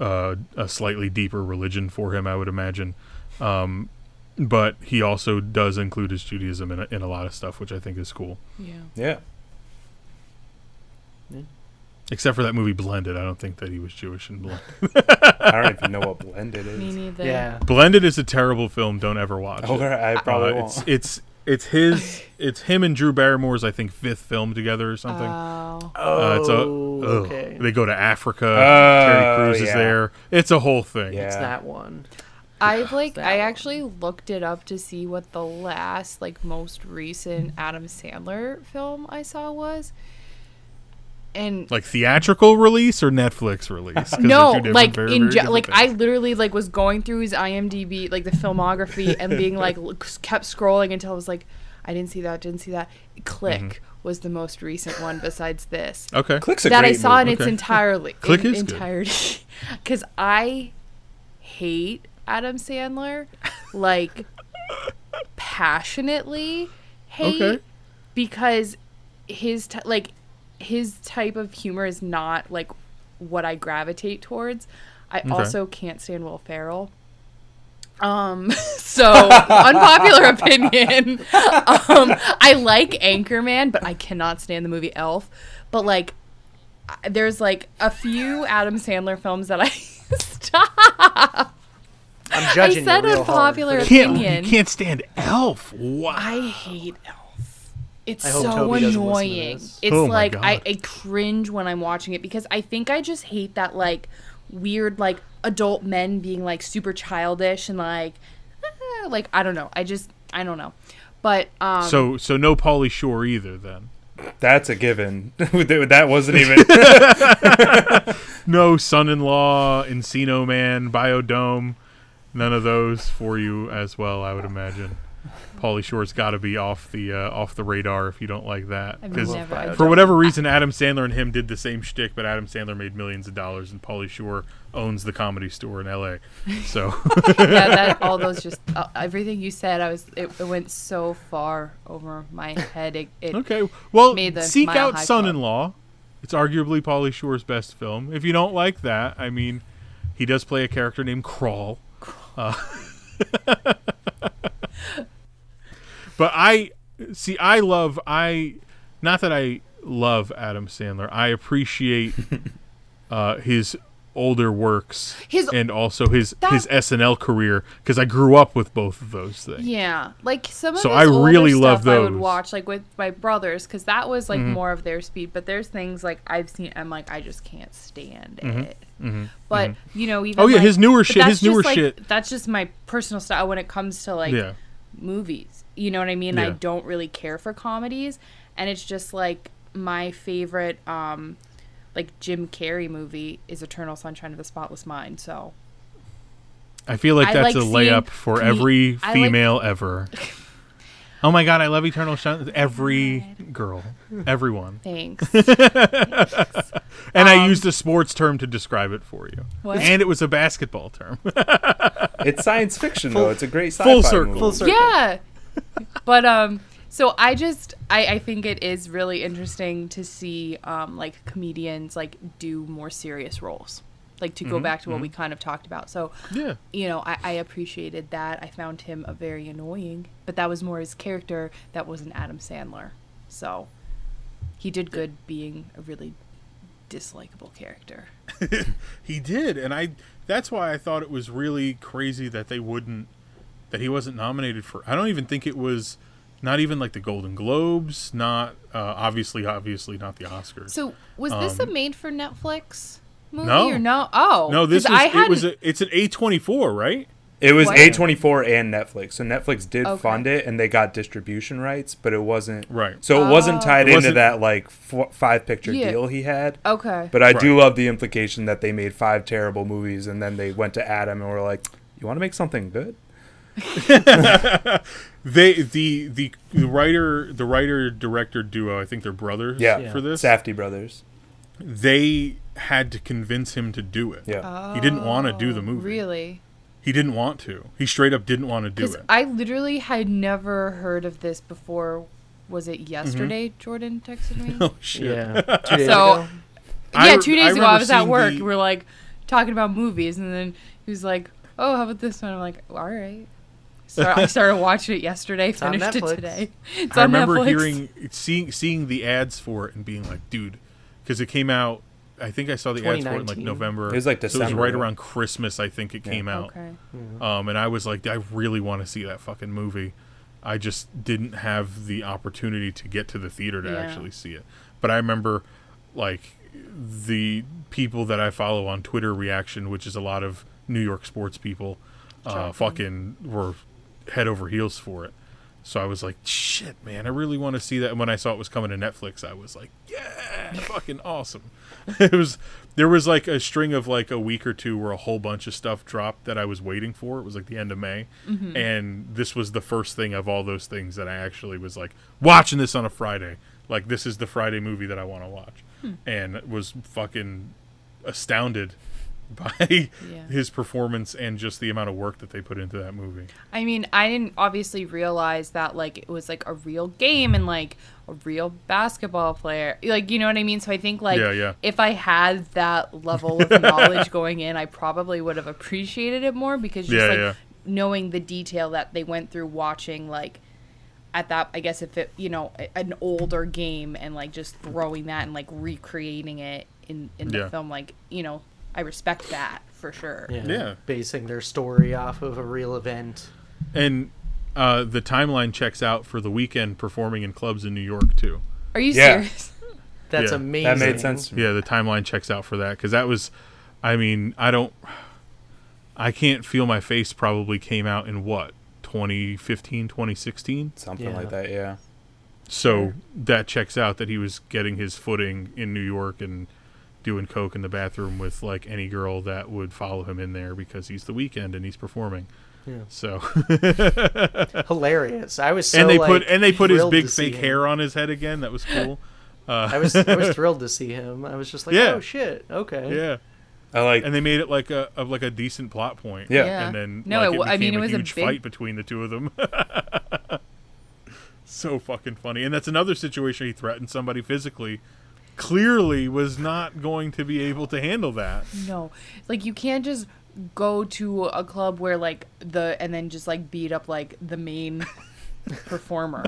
uh, a slightly deeper religion for him, I would imagine. Um, but he also does include his Judaism in a, in a lot of stuff, which I think is cool. Yeah. Yeah. Except for that movie Blended, I don't think that he was Jewish in Blended. I don't even know what blended is. Me neither. Yeah. Blended is a terrible film. Don't ever watch Oh, it. I probably Uh, won't. it's it's it's his it's him and Drew Barrymore's I think fifth film together or something. Oh. Uh, it's a Oh, ugh. okay. They go to Africa. Oh, Terry Crews is yeah. there. It's a whole thing. Yeah. It's that one. I've like That I one. actually looked it up to see what the last like most recent Adam Sandler film I saw was. And Like theatrical release or Netflix release? they're no, like very, in very ge- different like I literally like was going through his IMDb like the filmography and being like look, kept scrolling until I was like I didn't see that. Didn't see that. Click Mm-hmm. was the most recent one besides this Okay. Click's a that I great saw in movie. its Okay. entirely Click in, is good. entirety because I hate Adam Sandler like passionately hate Okay. because his t- like his type of humor is not like what I gravitate towards. I also can't stand Will Ferrell. Um, so unpopular opinion. Um, I like Anchorman, but I cannot stand the movie Elf. But like, there's like a few Adam Sandler films that I stop. I'm judging I said you real unpopular hard. Can't, opinion. you can't stand Elf. Wow. I hate Elf. It's so Toby doesn't to annoying. It's Oh like I, I cringe when I'm watching it because I think I just hate that like weird like adult men being like super childish and like eh, like I don't know. I just I don't know. But um so so no Pauly Shore either then. That's a given. that wasn't even. No son-in-law, Encino Man, Biodome, none of those for you as well. I would imagine. Pauly Shore's got to be off the uh, off the radar if you don't like that. I've 'Cause never I for whatever reason, Adam Sandler and him did the same shtick, but Adam Sandler made millions of dollars, and Pauly Shore owns the comedy store in L.A. So yeah, that all those just uh, everything you said, I was it, it went so far over my head. It, it okay, well, Made the seek out Son-in-Law. It's arguably Pauly Shore's best film. If you don't like that, I mean, he does play a character named Crawl. Uh, but I see. I love. I not that I love Adam Sandler. I appreciate uh, his older works His- and also his that- his SNL career because I grew up with both of those things. Yeah, like some of So his I older really stuff love I would those. Mm-hmm. watch like with my brothers because that was like more of their speed. But there's things like I've seen. I'm like I just can't stand it. But you know, even Mm-hmm. Oh, yeah, like- his newer shit- his that's just, newer like, shit- That's just my personal style when it comes to like Yeah. Movies. You know what I mean? I don't really care for comedies, and it's just like my favorite. um like Jim Carrey movie is Eternal Sunshine of the Spotless Mind. So I feel like that's like a layup for every I like- female ever. Oh my god, I love Eternal Sun. Every girl, everyone, thanks. and I Um, used a sports term to describe it for you, What? and it was a basketball term. it's science fiction though. It's a great sci-fi Full circle. movie. Full circle. yeah but um so i just I, I think it is really interesting to see um like comedians like do more serious roles like to go mm-hmm, back to what we mm-hmm. kind of talked about so yeah, you know I, I appreciated that i found him a very annoying but that was more his character that wasn't adam sandler so he did good being a really dislikable character he did, and I. That's why I thought it was really crazy that they wouldn't, that he wasn't nominated for. I don't even think it was, not even like the Golden Globes, not uh, obviously, obviously not the Oscars. so was this um, a made for netflix movie No. or no oh no, This was, I it was hadn't- a, it's an A twenty four, right? It was A24 and Netflix. So Netflix did Okay. fund it and they got distribution rights, but it wasn't Right. So it wasn't Oh. tied It into wasn't- that like f- five picture Yeah. deal he had. okay But I do love the implication that they made five terrible movies and then they went to Adam and were like, "You want to make something good?" They the the the writer the writer director duo I think they're brothers Yeah. for this Safdie brothers. they had to convince him to do it Yeah. he didn't want to do the oh, movie Oh, Really? he didn't want to he straight up didn't want to do it I literally had never heard of this before. Was it mm-hmm. yesterday? Jordan texted me. oh shit Yeah. Two days So- ago. I yeah, two days I ago I remember was at work. the- We are like talking about movies, and then he was like, "Oh, how about this one?" I'm like, "All right." So I started watching it yesterday. on Finished it today. It's I on remember Netflix. hearing seeing seeing the ads for it and being like dude because it came out I think I saw the ads for it in like November It was, like, so it was right right? around Christmas I think it Yeah. came out Okay. Um, and I was like, I really want to see that fucking movie. I just didn't have the opportunity to get to the theater to Yeah. actually see it. But I remember, like, the people that I follow on Twitter reaction, which is a lot of New York sports people, uh, fucking were head over heels for it. So I was like, shit, man, I really want to see that. And when I saw it was coming to Netflix, I was like, yeah, fucking awesome. it was there was like a string of like a week or two where a whole bunch of stuff dropped that I was waiting for. It was like the end of May, mm-hmm. and this was the first thing of all those things that I actually was like watching this on a Friday. Like this is the Friday movie that I want to watch, hmm. and was fucking astounded by his performance and just the amount of work that they put into that movie. I mean, I didn't obviously realize that like it was like a real game and like a real basketball player. Like, you know what I mean? So I think like Yeah, yeah. if I had that level of knowledge going in, I probably would have appreciated it more because just Yeah, like yeah. knowing the detail that they went through watching like at that I guess if it, you know, an older game and like just throwing that and like recreating it in in the Yeah. film like, you know, I respect that for sure. Yeah. Yeah. Basing their story off of a real event. And uh, the timeline checks out for the Weeknd performing in clubs in New York too. Are you Yeah. serious? That's Yeah. amazing. That made sense to me. Yeah, the timeline checks out for that because that was, I mean, I don't, I can't feel my face probably came out in what 2015, 2016. Something Yeah. like that, yeah. So that checks out that he was getting his footing in New York and doing coke in the bathroom with like any girl that would follow him in there because he's the Weeknd and he's performing. Yeah. So Hilarious. I was so and they like, put and they put his big fake hair on his head again. That was cool. Uh, I was I was thrilled to see him. I was just like, Yeah. oh shit, okay. yeah, I like and they made it like a of like a decent plot point. Yeah. Yeah. and then No, like, it it I mean, became it was a a huge big- fight between the two of them. so fucking funny, and that's another situation he threatened somebody physically. Clearly, was not going to be able to handle that. No, like you can't just go to a club where like the and then just like beat up like the main performer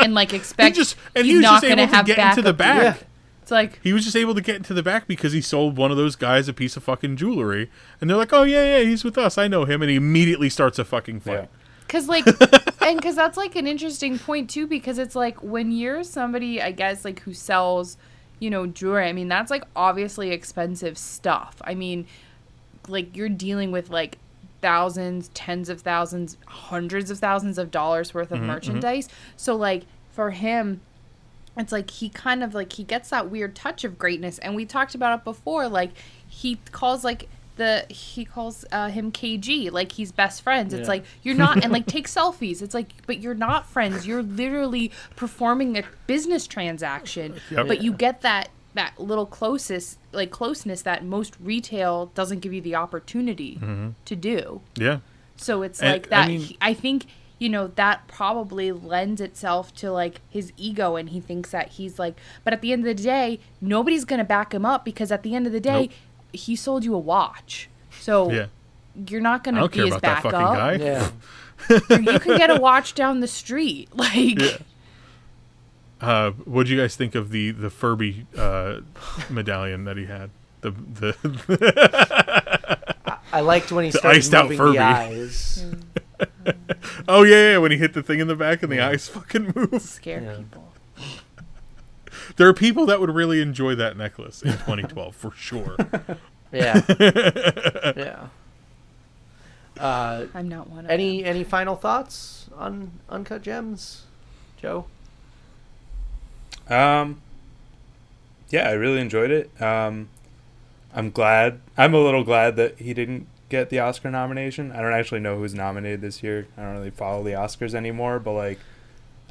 and like expect just- and he he's was not just gonna able to have get into the backup. back. It's like He was just able to get into the back because he sold one of those guys a piece of fucking jewelry, and they're like, "Oh yeah, yeah, he's with us. I know him," and he immediately starts a fucking fight. Yeah. Cause like, and cause that's like an interesting point too. Because it's like when you're somebody, I guess, like who sells, you know, jewelry. I mean, that's like obviously expensive stuff. I mean, like you're dealing with like thousands, tens of thousands, hundreds of thousands of dollars worth of merchandise. So like for him, it's like he kind of like he gets that weird touch of greatness and we talked about it before like he calls like the he calls uh, him kg like he's best friends it's Yeah. like you're not and like take selfies it's like but you're not friends you're literally performing a business transaction Yep. but you get that that little closest like closeness that most retail doesn't give you the opportunity mm-hmm. to do Yeah, so it's And, like that. I, mean- I think you know that probably lends itself to like his ego, and he thinks that he's like. But at the end of the day, nobody's gonna back him up because at the end of the day, Nope. he sold you a watch. So yeah. you're not gonna be care his about that backup. fucking guy. Yeah. you can get a watch down the street. Like Yeah. Uh, what do you guys think of the the Furby uh, medallion that he had? The the I liked when he started iced out Furby. the eyes. oh yeah, yeah, when he hit the thing in the back and the eyes fucking move. scare Yeah. people. There are people that would really enjoy that necklace in 2012 for sure. Yeah. yeah. Uh, I'm not one of any any final thoughts on Uncut Gems, Joe? Um, yeah, I really enjoyed it. Um, I'm glad. I'm a little glad that he didn't get the Oscar nomination. I don't actually know who's nominated this year. I don't really follow the Oscars anymore, but like,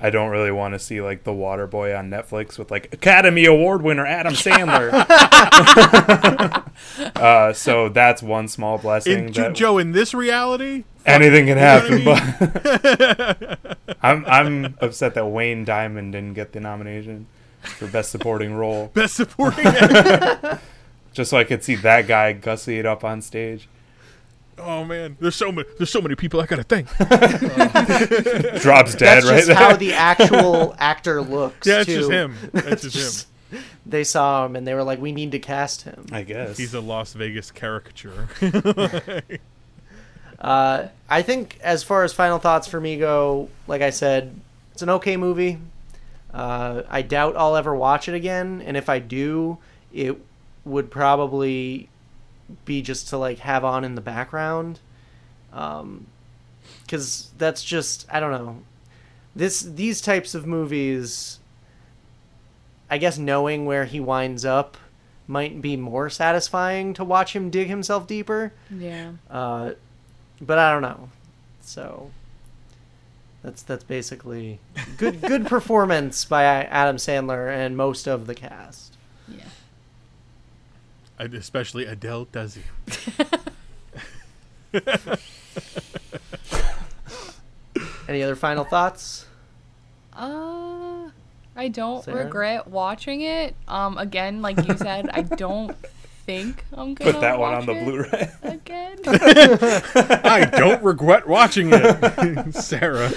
I don't really want to see like The Water Boy on Netflix with like Academy Award winner Adam Sandler. uh, so that's one small blessing. In, that- Joe, in this reality, anything can You know what happen. But I'm I'm upset that Wayne Diamond didn't get the nomination for best supporting role, best supporting. just so I could see that guy gussy it up on stage. Oh man, there's so many. There's so many people I gotta thank. Drops dead That's right just there. how the actual actor looks. Yeah, it's too. just him. It's It's just just- him. They saw him and they were like, "We need to cast him." I guess He's a Las Vegas caricature. Uh, I think as far as final thoughts for me go, like I said, it's an okay movie. Uh, I doubt I'll ever watch it again, and if I do, it would probably be just to like have on in the background, because that's just I don't know. this these types of movies I guess knowing where he winds up might be more satisfying to watch him dig himself deeper. Yeah. Uh, but I don't know. So that's that's basically good good performance by Adam Sandler and most of the cast. Yeah. Especially Adele Dazeem. Any other final thoughts? Uh, I don't Sarah? regret watching it. Um, again, like you said, I don't think I'm gonna Put that one on the Blu-ray. again. I don't regret watching it, Sarah.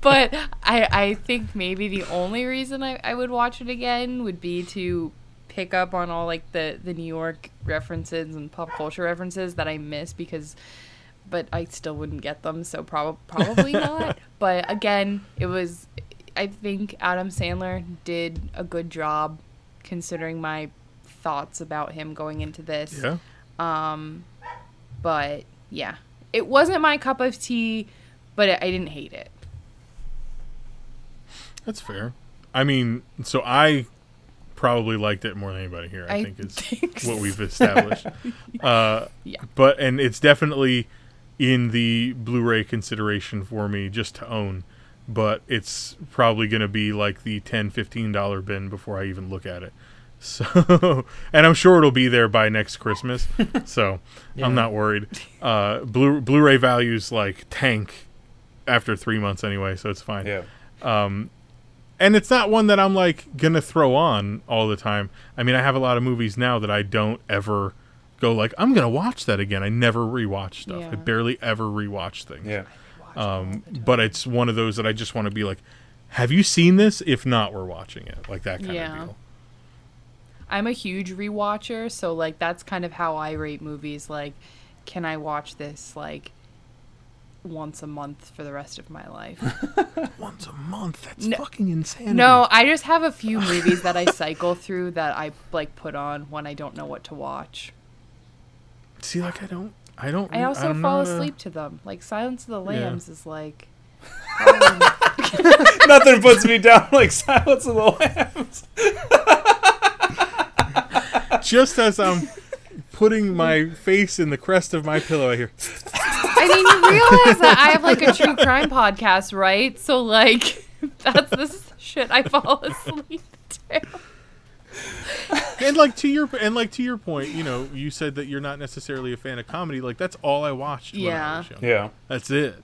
but I I think maybe the only reason I, I would watch it again would be to pick up on all like the the New York references and pop culture references that I miss because but I still wouldn't get them so prob- probably not but again it was I think Adam Sandler did a good job considering my thoughts about him going into this yeah. um, but yeah, it wasn't my cup of tea, but I didn't hate it. That's fair. I mean, so I probably liked it more than anybody here. I, I think is think what so. we've established. uh, Yeah. But and it's definitely in the Blu-ray consideration for me just to own. But it's probably going to be like the 10 15 dollar bin before I even look at it. So, and I'm sure it'll be there by next Christmas. so, Yeah. I'm not worried. Uh, Blu Blu-ray values like tank after three months anyway, so it's fine. Yeah. Um, and it's not one that I'm like gonna throw on all the time. I mean, I have a lot of movies now that I don't ever go like I'm gonna watch that again. I never rewatch stuff. Yeah. I barely ever rewatch things. Yeah. Um, but it's one of those that I just want to be like, have you seen this? If not, we're watching it. Like that kind Yeah. of deal. I'm a huge rewatcher, so like that's kind of how I rate movies. Like, can I watch this like once a month for the rest of my life? Once a month. That's No- fucking insanity. no, I just have a few movies that I cycle through that I like put on when I don't know what to watch. See, like I don't. I don't. I also I'm fall not a- asleep to them. Like Silence of the Yeah. Lambs is like probably Nothing puts me down like Silence of the Lambs. just as I'm putting my face in the crest of my pillow, I hear. I mean, you realize that I have like a true crime podcast, right? So like, that's this the shit I fall asleep to. and like to your and like to your point, you know, you said that you're not necessarily a fan of comedy. Like that's all I watched. When I Yeah. was young. Yeah. That's it.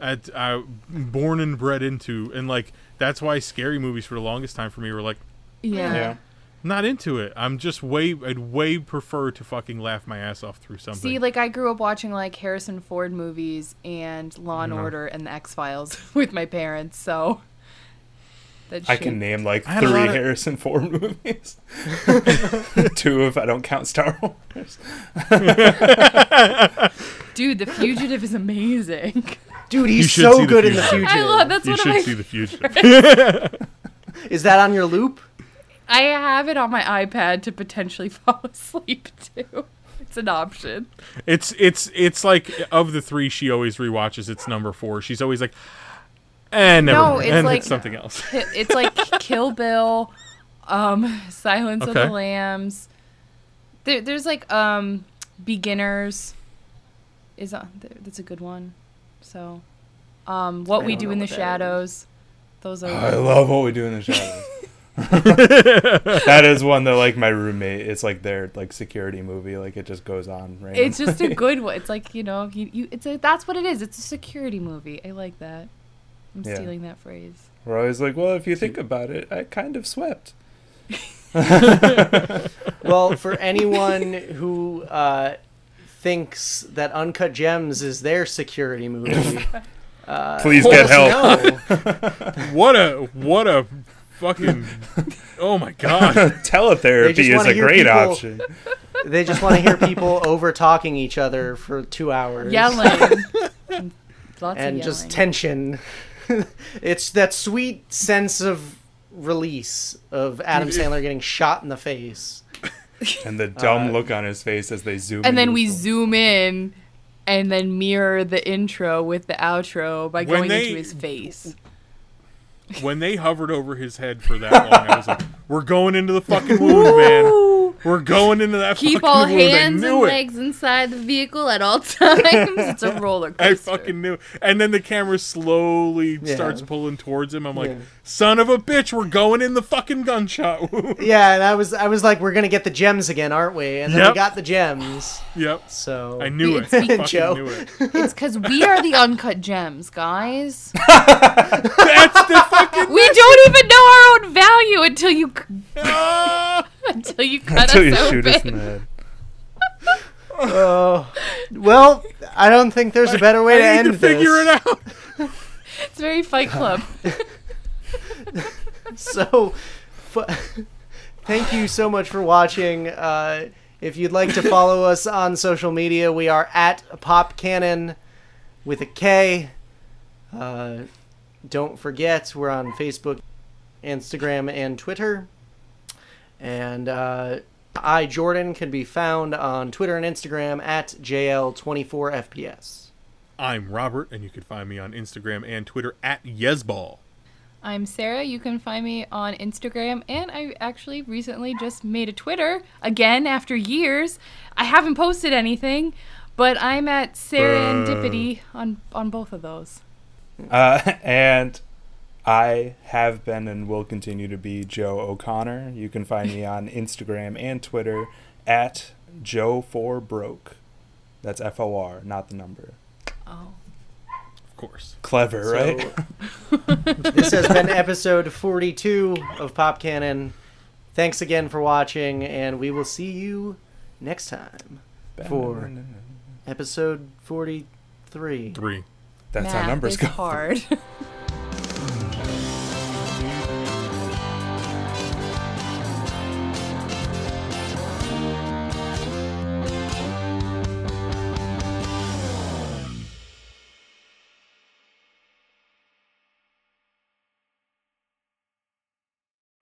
I, I born and bred into, and like that's why scary movies for the longest time for me were like Yeah. Yeah. Not into it. I'm just way I'd way prefer to fucking laugh my ass off through something. See, like I grew up watching like Harrison Ford movies and Law and No. Order and the X Files with my parents, so that I shit- can name like I had a three lot of- Harrison Ford movies. Two if I don't count Star Wars. Dude, The Fugitive is amazing. Dude, he's so see The good in the Fugitive. future. I love that's you one of should my. see the future. Is that on your loop? I have it on my iPad to potentially fall asleep to. It's an option. it's it's it's like of the three she always rewatches. It's number four. She's always like, and never No, mind. it's and like- it's something else. It's like Kill Bill, um, Silence of the Lambs. There, there's like um, Beginners. Is on that's a good one. So, um, What I We don't Do know in the what that is. Shadows. Those are. I love what we do in the shadows. that is one that like my roommate. It's like their like security movie. Like it just goes on. Right. it's just a good one. It's like you know, you, you it's a that's what it is. It's a security movie. I like that. I'm Yeah. stealing that phrase. We're always like, well, if you think about it, I kind of swept. Well, for anyone who uh, thinks that Uncut Gems is their security movie, uh, Please get help. What a what a fucking oh my god. Teletherapy is a great people- option. They just want to hear people over talking each other for two hours. Yelling. Lots and of just tension. it's that sweet sense of release of Adam Sandler getting shot in the face. And the dumb Uh, look on his face as they zoom. and then we his- zoom in and then mirror the intro with the outro by When going they- into his face. When they hovered over his head for that long, I was like, "We're going into the fucking wound, man. Woo! We're going into that Keep all wound." Hands and it. legs inside the vehicle at all times. it's a roller coaster. I fucking knew. And then the camera slowly Yeah. starts pulling towards him. I'm like, Yeah. "Son of a bitch, we're going in the fucking gunshot wound." Yeah, and I was I was like, we're gonna get the gems again, aren't we? And then we got the gems. yep. So I knew it. It's- I Joe. knew it. It's because we are the uncut gems, guys. That's the fucking. We don't even know our own value until you Ah! until you cut Until you us shoot us in the head. Oh, well, I don't think there's a better way to I need end to figure this. it out. It's very Fight Club. So, f- thank you so much for watching. Uh, if you'd like to follow us on social media, we are at Pop Cannon with a K. Uh, don't forget, we're on Facebook, Instagram, and Twitter. And uh, I, Jordan, can be found on Twitter and Instagram at JL24FPS. I'm Robert, and you can find me on Instagram and Twitter at Yesball. I'm Sarah. You can find me on Instagram, and I actually recently just made a Twitter again after years. I haven't posted anything, but I'm at Serendipity on on both of those. Uh, and I have been and will continue to be Joe O'Connor. You can find me on Instagram and Twitter at Joe4Broke. That's F O R, not the number. Oh. Of course. Clever, right? This has been episode 42 of Pop Cannon. Thanks again for watching, and we will see you next time for episode 43. Three. That's Math how numbers is go. hard.